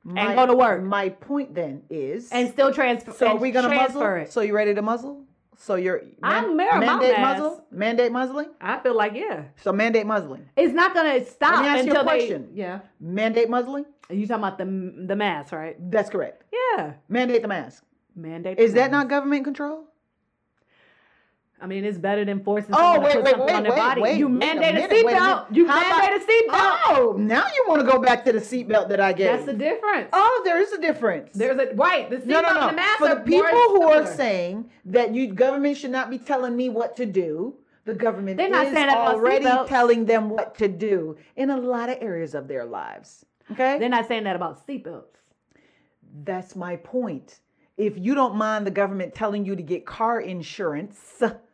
B: My-
A: go to work.
B: My point then is,
A: and still transfer.
B: so are we gonna
A: transfer
B: muzzle?
A: it.
B: So you ready to muzzle? So you're
A: I'm wearing my
B: mandate
A: mask.
B: muzzle, mandate muzzling.
A: I feel like yeah,
B: So mandate muzzling,
A: it's not gonna stop
B: Let me ask you a
A: until they. Yeah,
B: mandate muzzling.
A: you talking about the the mask, right?
B: That's correct.
A: Yeah,
B: Mandate the mask.
A: mandate.
B: Is
A: the
B: that not government control?
A: I mean, it's better than forcing
B: Oh,
A: someone
B: wait,
A: to put
B: wait,
A: something
B: wait,
A: on their
B: wait,
A: body.
B: wait,
A: you mandate a
B: minute, a
A: seatbelt. You mandate a seatbelt.
B: Oh, now you want to go back to the seatbelt that I gave.
A: That's the difference.
B: oh, there is a difference.
A: There's a right. The seatbelt
B: no, no, no.
A: and the mask
B: For the people who are saying that you government should not be telling me what to do, the government
A: They're not
B: is already telling them what to do in a lot of areas of their lives. Okay,
A: they're not saying that about seatbelts.
B: that's my point. If you don't mind the government telling you to get car insurance, (laughs)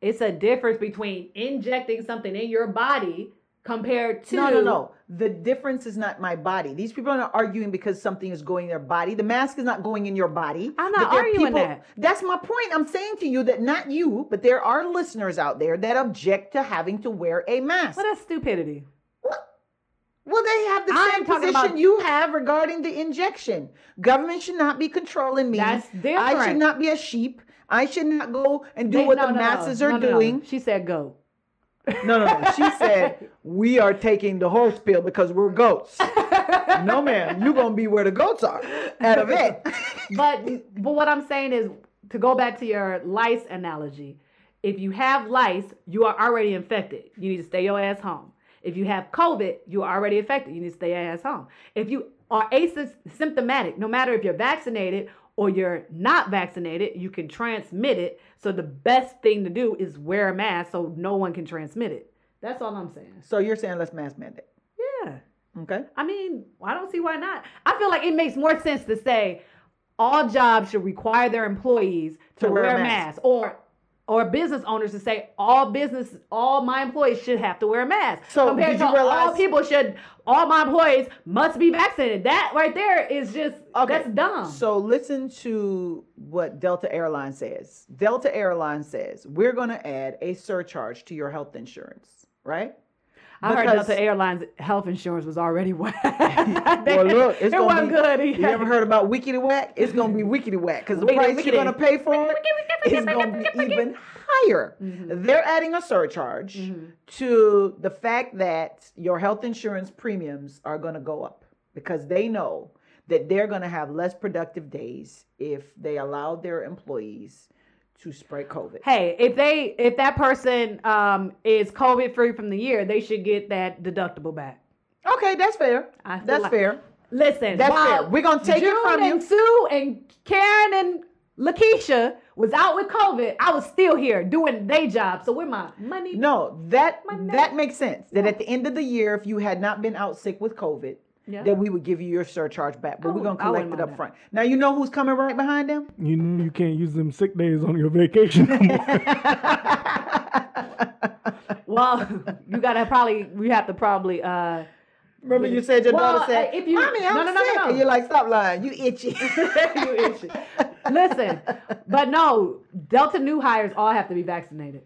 A: It's a difference between injecting something in your body compared to
B: no, no, no. The difference is not my body. These people are not arguing because something is going in their body. The mask is not going in your body.
A: I'm not
B: But there are
A: arguing that.
B: That's my point. I'm saying to you that not you, but there are listeners out there that object to having to wear a mask.
A: what a stupidity.
B: Well, they have the
A: I'm
B: same position
A: about-
B: you have regarding the injection. Government should not be controlling me.
A: That's
B: I should not be a sheep. I should not go and do
A: They-
B: what
A: no,
B: the
A: no,
B: masses
A: No,
B: are doing.
A: She said go.
B: No, no, no. She (laughs) said, We are taking the horse pill because we're goats. no, ma'am. You're going to be where the goats are at a vet.
A: but but what I'm saying is to go back to your lice analogy. If you have lice, you are already infected. You need to stay your ass home. If you have COVID, you are already affected. You need to stay your ass home. If you are asymptomatic, no matter if you're vaccinated or you're not vaccinated, you can transmit it. So the best thing to do is wear a mask so no one can transmit it. That's all I'm saying.
B: So you're saying let's mask mandate.
A: Yeah.
B: Okay.
A: I mean, I don't see why not. I feel like it makes more sense to say all jobs should require their employees to,
B: To wear
A: wear,
B: a
A: a
B: mask.
A: mask, or or business owners to say all business, all my employees should have to wear a mask.
B: So,
A: compared
B: did
A: to
B: realize-
A: all people should, all my employees must be vaccinated. That right there is just
B: Okay.
A: that's dumb.
B: So listen to what Delta Airlines says. Delta Airlines says we're going to add a surcharge to your health insurance, right?
A: I heard
B: because-
A: Delta Airlines health insurance was already whack. (laughs) (laughs)
B: Well, look, it's
A: it wasn't
B: be,
A: good.
B: You ever heard about wickety whack? It's gonna be wickety whack because the price
A: wickety.
B: you're gonna pay for it is gonna be even higher.
A: Mm-hmm.
B: They're adding a surcharge to the fact that your health insurance premiums are gonna go up because they know that they're gonna have less productive days if they allow their employees to spread COVID.
A: Hey, if they if that person um is COVID free from the year, they should get that deductible back.
B: Okay, that's fair.
A: I
B: That's
A: like-
B: fair.
A: Listen,
B: That's fair. We're gonna take it from you.
A: and Sue and Karen and Lakeisha was out with COVID. I was still here doing day job. So where my money?
B: No, that that makes sense. That at the end of the year, if you had not been out sick with COVID,
A: Yeah.
B: that we would give you your surcharge back, but
A: I
B: we're gonna collect it up
A: mind
B: front. Now you know who's coming right behind them.
D: You know you can't use them sick days on your vacation. (laughs)
A: Well, you gotta probably we have to probably uh
B: Remember you said your
A: Well,
B: daughter said,
A: if you-
B: "Mommy, I'm
A: no, no, no,
B: sick,"
A: no, no.
B: and you're like, "Stop lying, you itchy." (laughs)
A: you itchy. Listen, but no, Delta new hires all have to be vaccinated.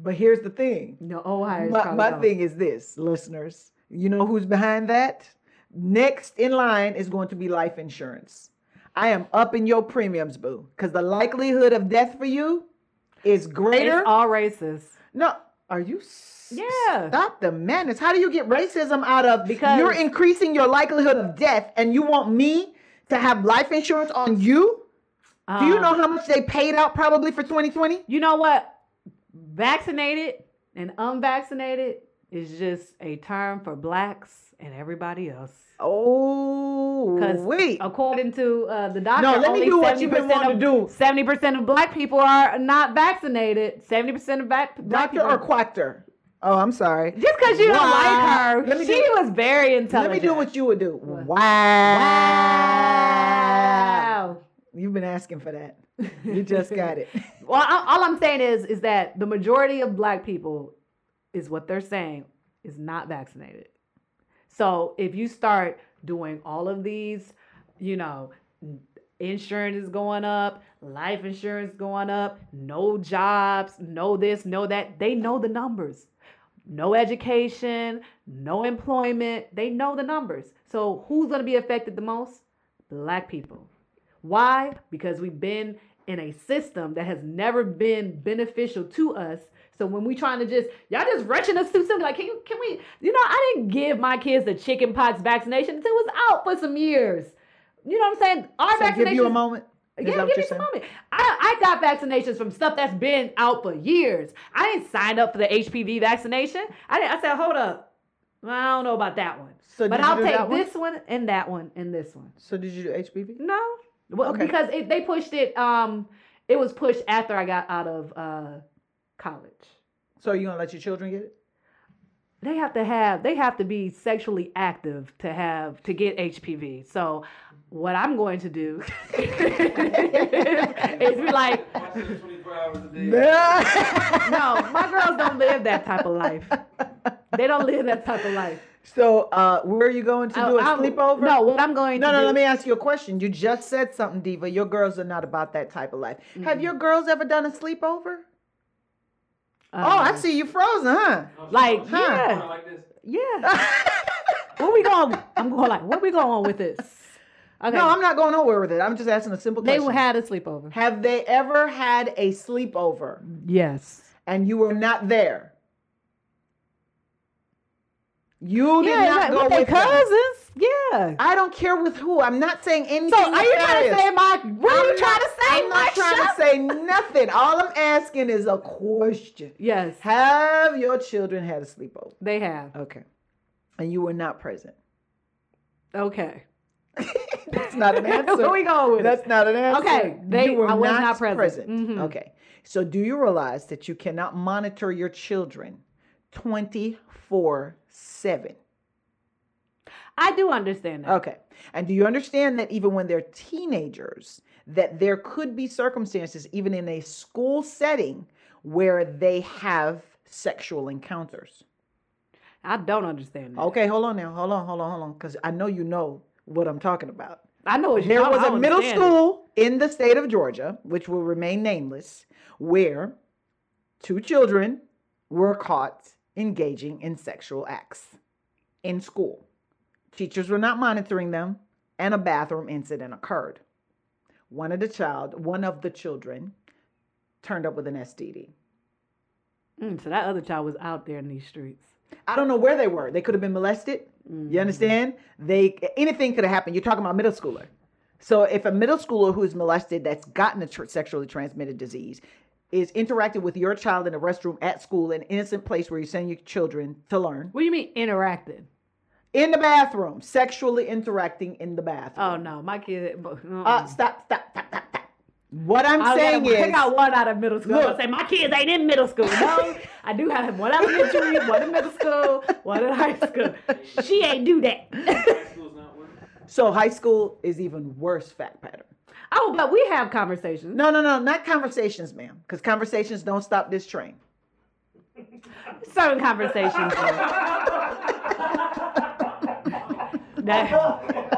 B: But here's the thing.
A: No, old hires.
B: My, my thing is this, listeners. You know who's behind that? Next in line is going to be life insurance. I am upping your premiums, boo, because the likelihood of death for you is greater.
A: It's all races.
B: no, are you? s-
A: Yeah.
B: Stop the madness. How do you get racism out of?
A: Because-
B: you're increasing your likelihood of death, and you want me to have life insurance on you? Do you
A: Um,
B: know how much they paid out probably for 2020?
A: You know what? Vaccinated and unvaccinated is just a term for blacks and everybody else.
B: Oh,
A: Because
B: wait.
A: according to uh, the doctor,
B: No, let me do what you've been
A: 70%
B: wanting
A: of,
B: to do.
A: Seventy percent of black people are not vaccinated. Seventy percent of black,
B: Doctor
A: people.
B: or quactor? Oh, I'm sorry.
A: just because you don't like her,
B: Let me
A: she
B: do-
A: was very intelligent.
B: Let me do what you would do. Wow.
A: Wow.
B: You've been asking for that. You just got it. (laughs)
A: Well, all I'm saying is, is that the majority of black people is what they're saying is not vaccinated. So if you start doing all of these, you know, insurance is going up, life insurance going up, no jobs, no this, no that, they know the numbers. No education, no employment, they know the numbers. So who's going to be affected the most? Black people. Why? Because we've been in a system that has never been beneficial to us. So when we trying to just y'all just rushing us too soon, like can you can we? You know, I didn't give my kids the chicken pox vaccination until it was out for some years. You know what I'm saying? Our
B: So
A: vaccination.
B: give you a moment. Is
A: Yeah, give me some moment. I, I got vaccinations from stuff that's been out for years. I didn't sign up for the HPV vaccination. I didn't, I said, hold up. Well, I don't know about that one.
B: So
A: but I'll take
B: that one?
A: this one and that one and this one.
B: So did you do HPV?
A: No. Well,
B: Okay.
A: because it, they pushed it um it was pushed after I got out of uh college.
B: So are you gonna let your children get it?
A: They have to have they have to be sexually active to have to get HPV. So what I'm going to do (laughs) is be like,
E: Watching 24 hours a day. (laughs)
A: no, my girls don't live that type of life. They don't live that type of life.
B: So uh, where are you going to do a
A: I'm-
B: sleepover?
A: No, what I'm going
B: No,
A: to
B: no,
A: do,
B: let me ask you a question. You just said something, Diva. Your girls are not about that type of life. Have your girls ever done a sleepover? Oh, I
A: um,
B: see you frozen, huh?
A: Like,
E: huh?
A: yeah.
E: she like.
A: Yeah. (laughs) Where we going? I'm going like, where we going with this? Okay.
B: No, I'm not going nowhere with it. I'm just asking a simple question.
A: they had a sleepover.
B: Have they ever had a sleepover
A: Yes.
B: and you were not there? You did
A: Yeah,
B: not
A: like,
B: go
A: with
B: with them.
A: cousins. Yeah.
B: I don't care with who. I'm not saying anything.
A: So are you trying to say my? What are you trying to say,
B: I'm not trying to say nothing. All I'm asking is a question.
A: Yes,
B: Have your children had a sleepover?
A: they have.
B: Okay. And you were not present.
A: Okay. (laughs)
B: That's not an (laughs) answer.
A: Where we going with
B: That's
A: it?
B: not an answer.
A: Okay, they-
B: you were
A: I was
B: not,
A: not present. Mhm.
B: Okay. So do you realize that you cannot monitor your children 24 7?
A: I do understand that.
B: Okay. And do you understand that even when they're teenagers, that there could be circumstances, even in a school setting, where they have sexual encounters?
A: I don't understand that.
B: Okay, hold on now. Hold on, hold on, hold on. Because I know you know what I'm talking about.
A: I know what you're
B: There was a middle
A: understand it.
B: school in the state of Georgia, which will remain nameless, where two children were caught engaging in sexual acts in school. Teachers were not monitoring them, and a bathroom incident occurred. One of the child, one of the children, turned up with an STD.
A: Mm, so that other child was out there in these streets.
B: I don't know where they were. They could have been molested.
A: Mm.
B: You understand? They anything could have happened. You're talking about middle schooler. So if a middle schooler who is molested that's gotten a tr- sexually transmitted disease is interacting with your child in a restroom at school, an innocent place where you send your children to learn,
A: What do you mean interacted?
B: in the bathroom, sexually interacting in the bathroom.
A: Oh no, my kid. Uh,
B: Uh, stop, stop, stop, stop, stop. What I'm
A: I
B: saying
A: got, I
B: is,
A: got one out of middle school.
B: Look.
A: I say my kids ain't in middle school. No, I do have one elementary, one in middle school, one in high school. She ain't do that.
E: High school's
B: So high school is even worse fact pattern.
A: Oh, but we have conversations.
B: No, no, no, not conversations, ma'am, because conversations don't stop this train.
A: Certain conversations. (laughs) That-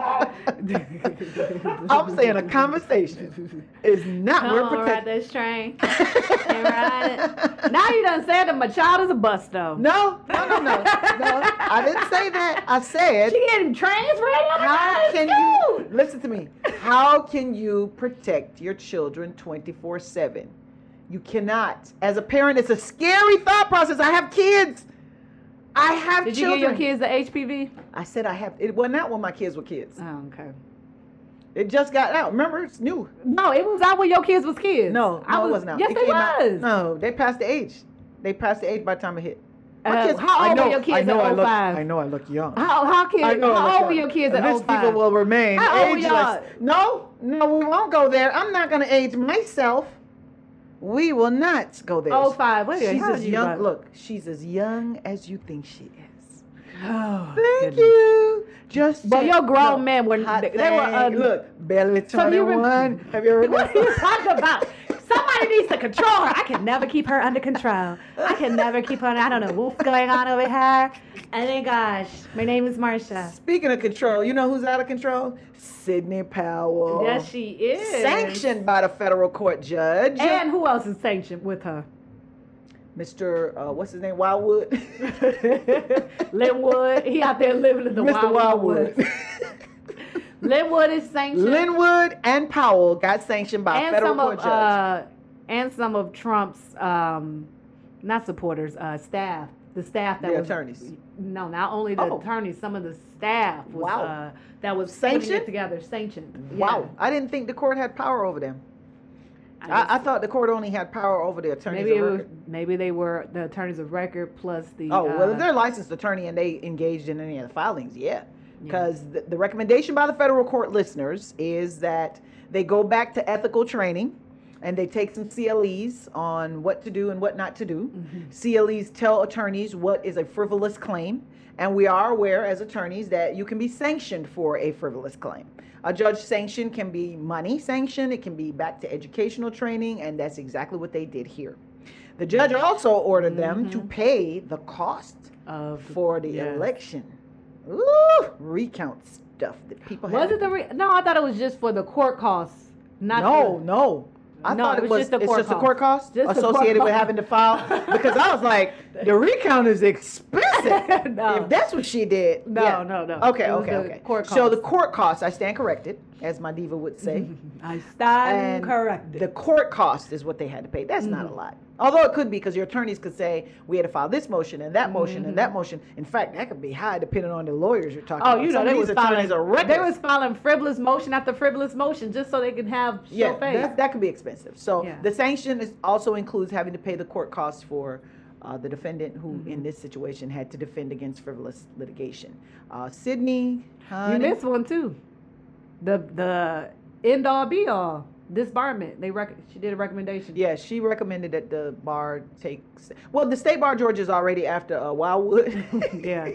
A: (laughs)
B: I'm saying a conversation is not
A: Come
B: where
A: on, ride this train. (laughs) And ride it. Now you done said that my child is a bus though.
B: No, no, no, no, no. I didn't say that. I said
A: She getting trains ready? Oh
B: How can you listen to me? How can you protect your children 24 7? You cannot. As a parent, it's a scary thought process. I have kids. I have
A: Did you
B: children.
A: give your kids the HPV?
B: I said I have. It wasn't out when my kids were kids.
A: Oh, okay.
B: It just got out. Remember, it's new.
A: No, it was out when your kids was kids.
B: No,
A: I
B: no,
A: was,
B: it wasn't out.
A: Yes,
B: it
A: it,
B: came out-
A: was.
B: No, they passed the age. They passed the age by the time it hit. My
A: Uh,
B: kids,
A: how old
B: know,
A: were your kids
B: I know
A: at
B: I look,
A: 05?
B: I know I look young.
A: How how kids?
B: I know I
A: how
B: look
A: old were your kids at
B: These
A: 05?
B: people will remain
A: How
B: ageless.
A: y'all?
B: No, no, we won't go there. I'm not going to age myself. We will not go there.
A: Oh, five. Wait
B: she's as
A: you
B: young. Look, she's as young as you think she is.
A: Oh,
B: Thank
A: goodness.
B: you. Just
A: But your grown
B: look,
A: men were- they- they were,
B: thing.
A: um,
B: look barely
A: rem-
B: 21. Have you ever (laughs)
A: What are you talking about? Somebody needs to control her. I can never keep her under control. I can never keep her. I don't know what's going on over here. And then, gosh, my name is Marsha.
B: Speaking of control, you know who's out of control? Sidney Powell.
A: Yes, she is
B: Sanctioned by the federal court judge.
A: And who else is sanctioned with her?
B: Mr. Uh, what's his name? Wildwood. (laughs)
A: Lin Wood. He out there living in the
B: Mr.
A: wild
B: Wildwood.
A: Lin Wood is sanctioned.
B: Lin Wood and Powell got sanctioned by a
A: and
B: federal court
A: of
B: judge.
A: uh, and some of Trump's um, not supporters, uh, staff. The staff that
B: The
A: was
B: attorneys.
A: No, not only the
B: Oh.
A: attorneys, some of the staff was
B: Wow.
A: uh, that was
B: Sanctioned?
A: together, sanctioned.
B: wow, I didn't think the court had power over them. I, I thought the court only had power over the attorneys.
A: maybe was, maybe they were the attorneys of record plus the.
B: Oh well,
A: uh,
B: if they're a licensed attorney and they engaged in any of the filings, yeah. Because the, the recommendation by the federal court listeners is that they go back to ethical training and they take some CLEs on what to do and what not to do. Mm-hmm. CLEs tell attorneys what is a frivolous claim, and we are aware as attorneys that you can be sanctioned for a frivolous claim. A judge sanction can be money sanction, it can be back to educational training, and that's exactly what they did here. The judge also ordered them to mm-hmm. pay the cost
A: of
B: for the
A: yes.
B: election. Ooh, recount stuff that people
A: Was
B: had.
A: it the re- no? I thought it was just for the court costs. Not
B: no,
A: the-
B: no. I
A: No,
B: thought
A: it was just the
B: it's
A: court
B: just the
A: cost.
B: court cost
A: court
B: associated with
A: cost.
B: having to file because I was like the recount is expensive. (laughs)
A: No.
B: If that's what she did.
A: No,
B: yeah.
A: no, no.
B: Okay, okay, okay.
A: court
B: So the court costs, I stand corrected, as my diva would say. (laughs)
A: I stand
B: and
A: corrected.
B: The court cost is what they had to pay. That's not a
A: Mm-hmm.
B: lot. Although it could be because your attorneys could say we had to file this motion and that motion and
A: Mm-hmm.
B: that motion. In fact, that could be high depending on the lawyers you're talking
A: Oh,
B: about.
A: you know
B: Some
A: they was
B: these
A: filing.
B: attorneys are
A: They was filing frivolous motion after frivolous motion just so they can have show
B: yeah,
A: face.
B: that, that could be expensive. So
A: Yeah.
B: the sanction is also includes having to pay the court costs for uh, the defendant who,
A: Mm-hmm.
B: in this situation, had to defend against frivolous litigation. Uh, Sidney,
A: you missed one too. The the end all be all disbarment. They rec- she did a recommendation.
B: Yeah, she recommended that the bar takes. Well, the state bar georgia is already after uh, Wildwood. (laughs) (laughs)
A: Yeah.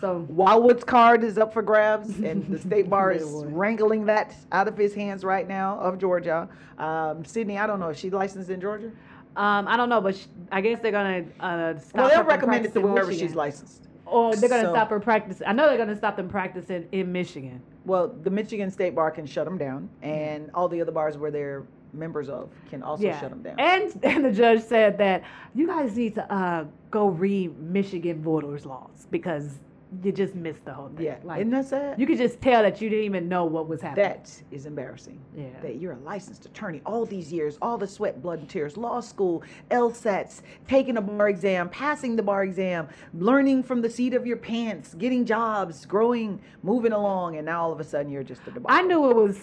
A: So
B: Wildwood's card is up for grabs, (laughs) and the state bar is wrangling that out of his hands right now of Georgia. Um, Sidney, I don't know, is she licensed in Georgia?
A: um, I don't know, but sh I guess they're gonna uh,
B: well, they'll recommend it to wherever she's licensed.
A: Or they're gonna
B: So-
A: stop her practice. I know they're gonna stop them practicing in Michigan.
B: Well, the Michigan State Bar can shut them down, and all the other bars where they're members of can also
A: yeah.
B: shut them down.
A: And (laughs) and the judge said that you guys need to uh, go read Michigan voters laws because you just missed the whole thing.
B: yeah,
A: Like
B: isn't that sad?
A: you could just tell that you didn't even know what was happening.
B: That is embarrassing.
A: Yeah.
B: That you're a licensed attorney all these years, all the sweat, blood, and tears, law school, LSATs, taking a bar exam, passing the bar exam, learning from the seat of your pants, getting jobs, growing, moving along, and now all of a sudden you're just a debacle.
A: I knew it was.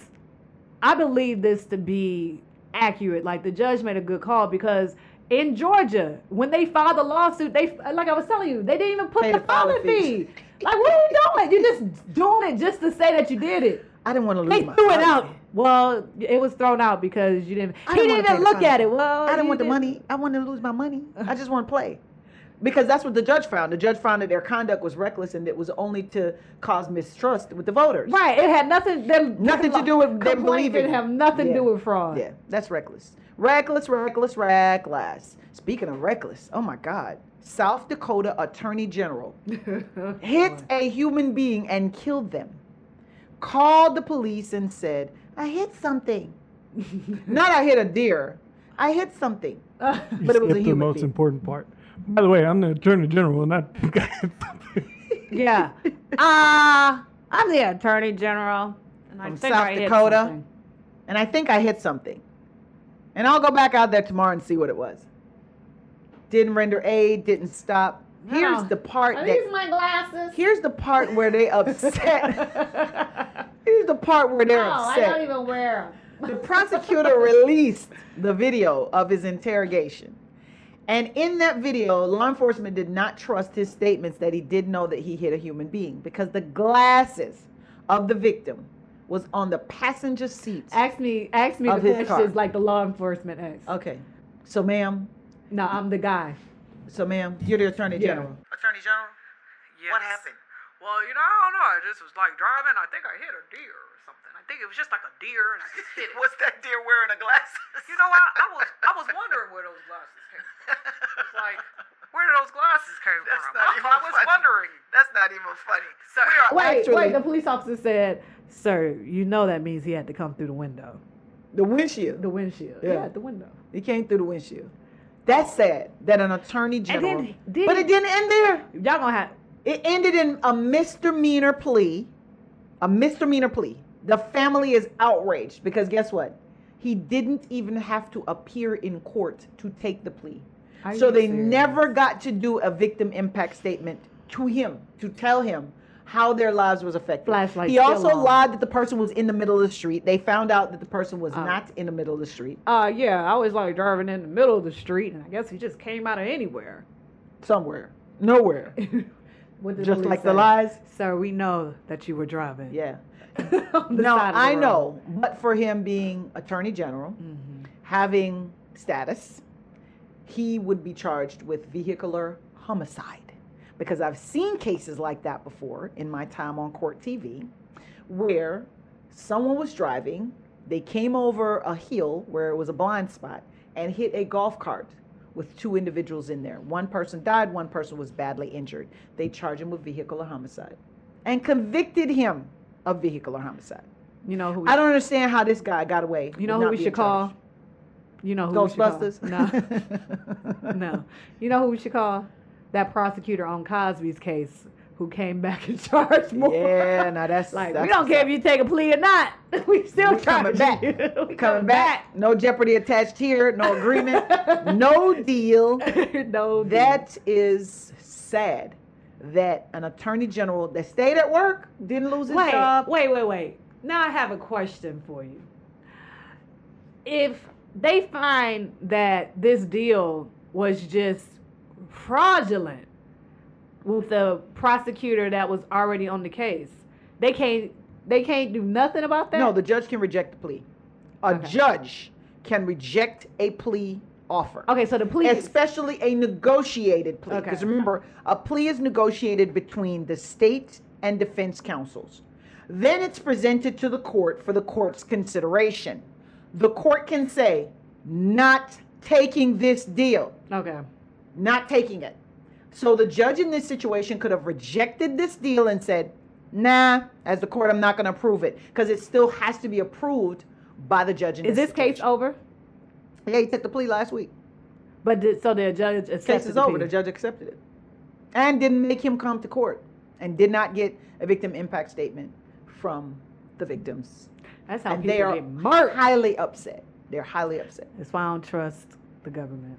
A: I believe this to be accurate. Like the judge made a good call because in Georgia, when they filed the lawsuit, they like I was telling you, they didn't even put
B: Pay
A: the
B: the filing fee.
A: fee. Like what are you doing? You're just doing it just to say that you did it.
B: I didn't want to lose my.
A: They
B: my
A: threw it
B: money.
A: out. Well, it was thrown out because you didn't.
B: I
A: he
B: didn't
A: didn't even look at it. Well,
B: I didn't want the money. I wanted to lose my money. (laughs) I just want to play. because that's what the judge found. The judge found that their conduct was reckless and it was only to cause mistrust with the voters.
A: Right. It had nothing. Them
B: Nothing to do with them believing.
A: Didn't have nothing to do with fraud.
B: Yeah, that's reckless. Reckless, reckless, reckless. Speaking of reckless, oh my God. South Dakota Attorney General (laughs) hit a human being and killed them. Called the police and said, I hit something. (laughs) Not I hit a deer. I hit something.
D: You (laughs)
B: But it was a
D: skipped the most
B: being.
D: important part. By the way, I'm the attorney general, and I
A: yeah. Uh, I'm the attorney general. And I
B: From
A: think
B: South
A: I
B: Dakota?
A: something.
B: And I think I hit something. And I'll go back out there tomorrow and see what it was. Didn't render aid, didn't stop. Here's the part
A: Are
B: that
A: these my glasses?
B: here's the part where they (laughs) upset. here's the part where they're
A: no, I
B: upset.
A: don't even wear them.
B: the prosecutor released the video of his interrogation. And in that video, law enforcement did not trust his statements that he did know that he hit a human being because the glasses of the victim was on the passenger seat.
A: Ask me, ask me
B: Of
A: the questions
B: car.
A: like the law enforcement asks.
B: Okay. So ma'am,
A: No, I'm the guy.
B: so ma'am, you're the attorney
A: Yeah.
B: general. Attorney general? What happened?
F: Well, you know, I don't know. I just was like driving. I think I hit a deer or something. I think it was just like a deer, and I just hit (laughs) it.
B: What's that deer wearing a glasses?
F: You know, I, I was I was wondering where those glasses came from. It's (laughs) like, where did those glasses came
B: That's
F: from?
B: not
F: I,
B: even
F: I was
B: funny.
F: wondering.
B: That's not even funny.
F: So,
A: Wait,
B: Actually-
A: wait. The police officer said, "Sir, you know that means he had to come through the window,
B: The windshield.
A: the windshield.
B: Yeah.
A: Yeah, the window."
B: He came through the windshield. That's sad that an attorney general.
A: then did
B: but it didn't end there.
A: Y'all gonna have
B: It ended in a misdemeanor plea. A misdemeanor plea. The family is outraged because guess what? He didn't even have to appear in court to take the plea.
A: Are
B: so they
A: serious?
B: never got to do a victim impact statement to him to tell him how their lives was affected.
A: Flashlight
B: he also
A: on.
B: lied that the person was in the middle of the street. They found out that the person was
A: Oh.
B: not in the middle of the street.
A: Uh, yeah, I was like driving in the middle of the street, and I guess he just came out of anywhere.
B: Somewhere. Nowhere. (laughs)
A: What did
B: Just like the lies.
A: Sir, we know that you were driving.
B: Yeah. (laughs) No,
A: side of the
B: I know, but for him being attorney general,
A: Mhm.
B: having status, he would be charged with vehicular homicide. Because I've seen cases like that before in my time on court TV, where someone was driving, they came over a hill where it was a blind spot and hit a golf cart with two individuals in there. One person died, one person was badly injured. They charged him with vehicular homicide and convicted him of vehicular homicide.
A: You know who? We,
B: I don't understand how this guy got away.
A: You know who we should call?
B: charged.
A: You know who we should call?
B: Ghostbusters?
A: No, (laughs) no. You know who we should call? That prosecutor on Cosby's case who came back and (laughs) charged more.
B: Yeah, now that's
A: Like
B: that's
A: we don't care if you take a plea or not. (laughs) We still
B: We coming back. (laughs) We coming back. No jeopardy attached here. No agreement. no deal.
A: no.
B: That is sad. That an attorney general that stayed at work didn't lose his
A: wait,
B: job.
A: wait, wait, wait. Now I have a question for you. If they find that this deal was just fraudulent with the prosecutor that was already on the case, they can't they can't do nothing about that.
B: No, the judge can reject the plea. A
A: Okay.
B: judge can reject a plea offer.
A: okay, so the plea.
B: especially a negotiated plea.
A: Okay.
B: Because remember, a plea is negotiated between the state and defense counsels. Then it's presented to the court for the court's consideration. The court can say, not taking this deal,
A: okay.
B: Not taking it. So the judge in this situation could have rejected this deal and said, nah, as the court, I'm not going to approve it. Because it still has to be approved by the judge in
A: Is this case over?
B: Yeah, he took the plea last week.
A: But did, so the judge accepted
B: case is
A: the
B: over.
A: plea.
B: The judge accepted it, and didn't make him come to court, and did not get a victim impact statement from the victims.
A: That's how
B: and
A: people
B: they are
A: get
B: highly upset. They're highly upset.
A: That's why I don't trust the government.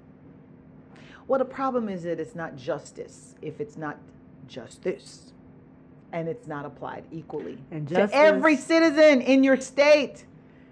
B: Well, the problem is that it's not justice if it's not justice, and it's not applied equally
A: And
B: to every citizen in your state.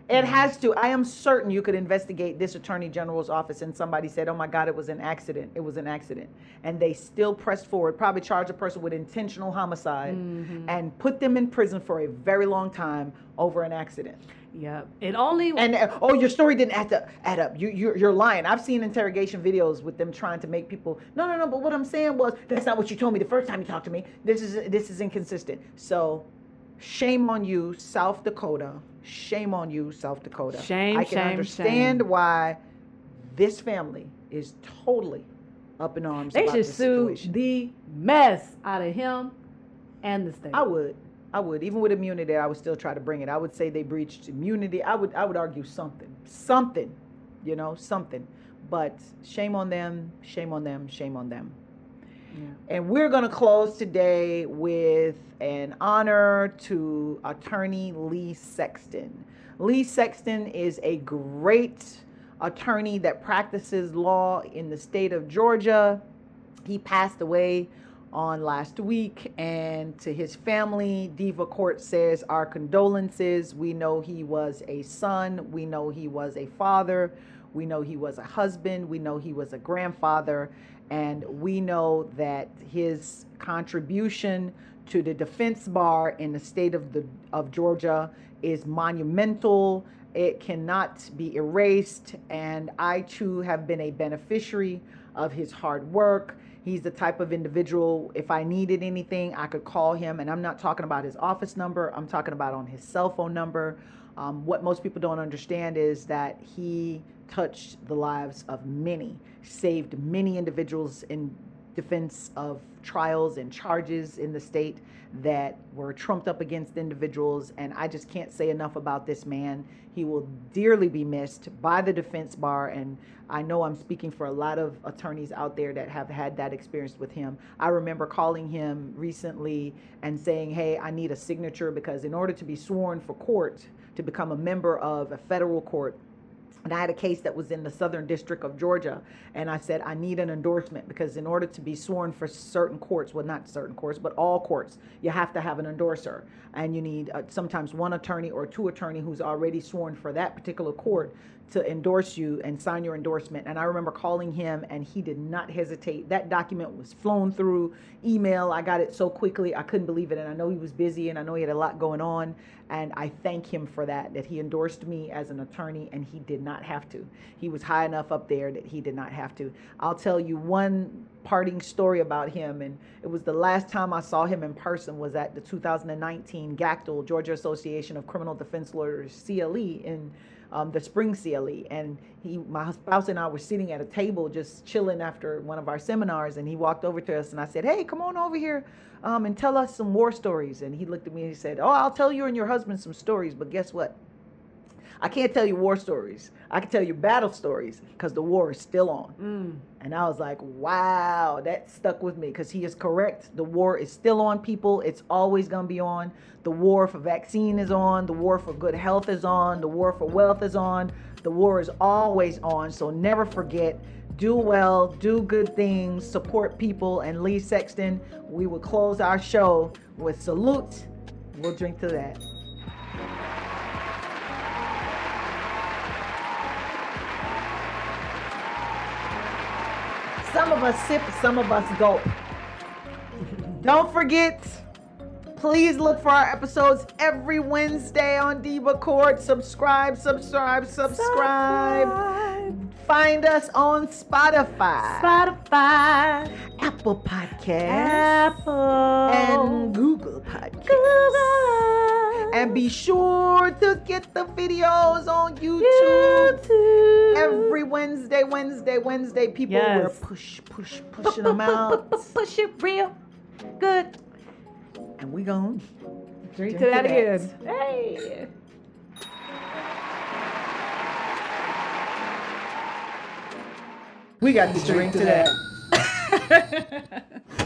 B: It has to. I am certain you could investigate this attorney general's office and somebody said, oh my God, it was an accident. It was an accident. And they still pressed forward, probably charged a person with intentional homicide
A: Mm-hmm.
B: and put them in prison for a very long time over an accident.
A: Yep. It only
B: And uh, oh, your story didn't add up. Add up. You you're, you're lying. I've seen interrogation videos with them trying to make people. No, no, no. But what I'm saying was that's not what you told me the first time you talked to me. This is this is inconsistent. So, shame on you, South Dakota. Shame on you, South Dakota.
A: Shame,
B: I can
A: shame,
B: understand
A: shame.
B: why this family is totally up in arms.
A: they
B: about
A: should
B: this
A: sue
B: situation.
A: the mess out of him and the state.
B: I would. I would. Even with immunity, I would still try to bring it. I would say they breached immunity. I would I would argue something. Something. You know, something. But shame on them, shame on them, shame on them. And we're going to close today with an honor to attorney Lee Sexton. Lee Sexton is a great attorney that practices law in the state of Georgia. He passed away on last week, and to his family, Diva Court says our condolences. We know he was a son, we know he was a father, we know he was a husband, we know he was a grandfather, and we know that his contribution to the defense bar in the state of the of Georgia is monumental. It cannot be erased, and I too have been a beneficiary of his hard work. He's the type of individual, if I needed anything, I could call him. And I'm not talking about his office number, I'm talking about on his cell phone number. Um, what most people don't understand is that he touched the lives of many, saved many individuals in defense of trials and charges in the state that were trumped up against individuals. And I just can't say enough about this man. He will dearly be missed by the defense bar. And I know I'm speaking for a lot of attorneys out there that have had that experience with him. I remember calling him recently and saying, Hey, I need a signature because in order to be sworn for court, to become a member of a federal court, and I had a case that was in the Southern District of Georgia, and I said I need an endorsement because in order to be sworn for certain courts, well, not certain courts, but all courts, you have to have an endorser, and you need uh, sometimes one attorney or two attorney who's already sworn for that particular court to endorse you and sign your endorsement. And I remember calling him, and he did not hesitate. That document was flown through email. I got it so quickly, I couldn't believe it. And I know he was busy, and I know he had a lot going on. And I thank him for that, that he endorsed me as an attorney, and he did not have to. He was high enough up there that he did not have to. I'll tell you one parting story about him, and it was the last time I saw him in person was at the 2019 GACDL, Georgia Association of Criminal Defense Lawyers, CLE, in um, the spring CLE. And he, my spouse and I were sitting at a table just chilling after one of our seminars, and he walked over to us, and I said, "Hey, come on over here um, and tell us some war stories." And he looked at me and he said, "Oh, I'll tell you and your husband some stories, but guess what? I can't tell you war stories. I can tell you battle stories because the war is still on."
A: Mm.
B: And I was like, wow, that stuck with me because he is correct. The war is still on people. It's always going to be on. The war for vaccine is on. The war for good health is on. The war for wealth is on. The war is always on. So never forget do well, do good things, support people. And Lee Sexton, we will close our show with salute. We'll drink to that. Of us sip, some of us gulp. Don't forget, please look for our episodes every Wednesday on Diva Court. Subscribe, subscribe, subscribe. Find us on Spotify,
A: Spotify,
B: Apple Podcasts,
A: Apple,
B: and Google Podcasts.
A: Google,
B: And be sure to get the videos on YouTube.
A: YouTube.
B: Every Wednesday, Wednesday, Wednesday, people
A: Yes.
B: were push, push, pushing them out.
A: Push it real good.
B: And we gone.
A: Drink
B: Drink
A: to that
B: to that.
A: again. Hey.
B: We got to drink to that. (laughs)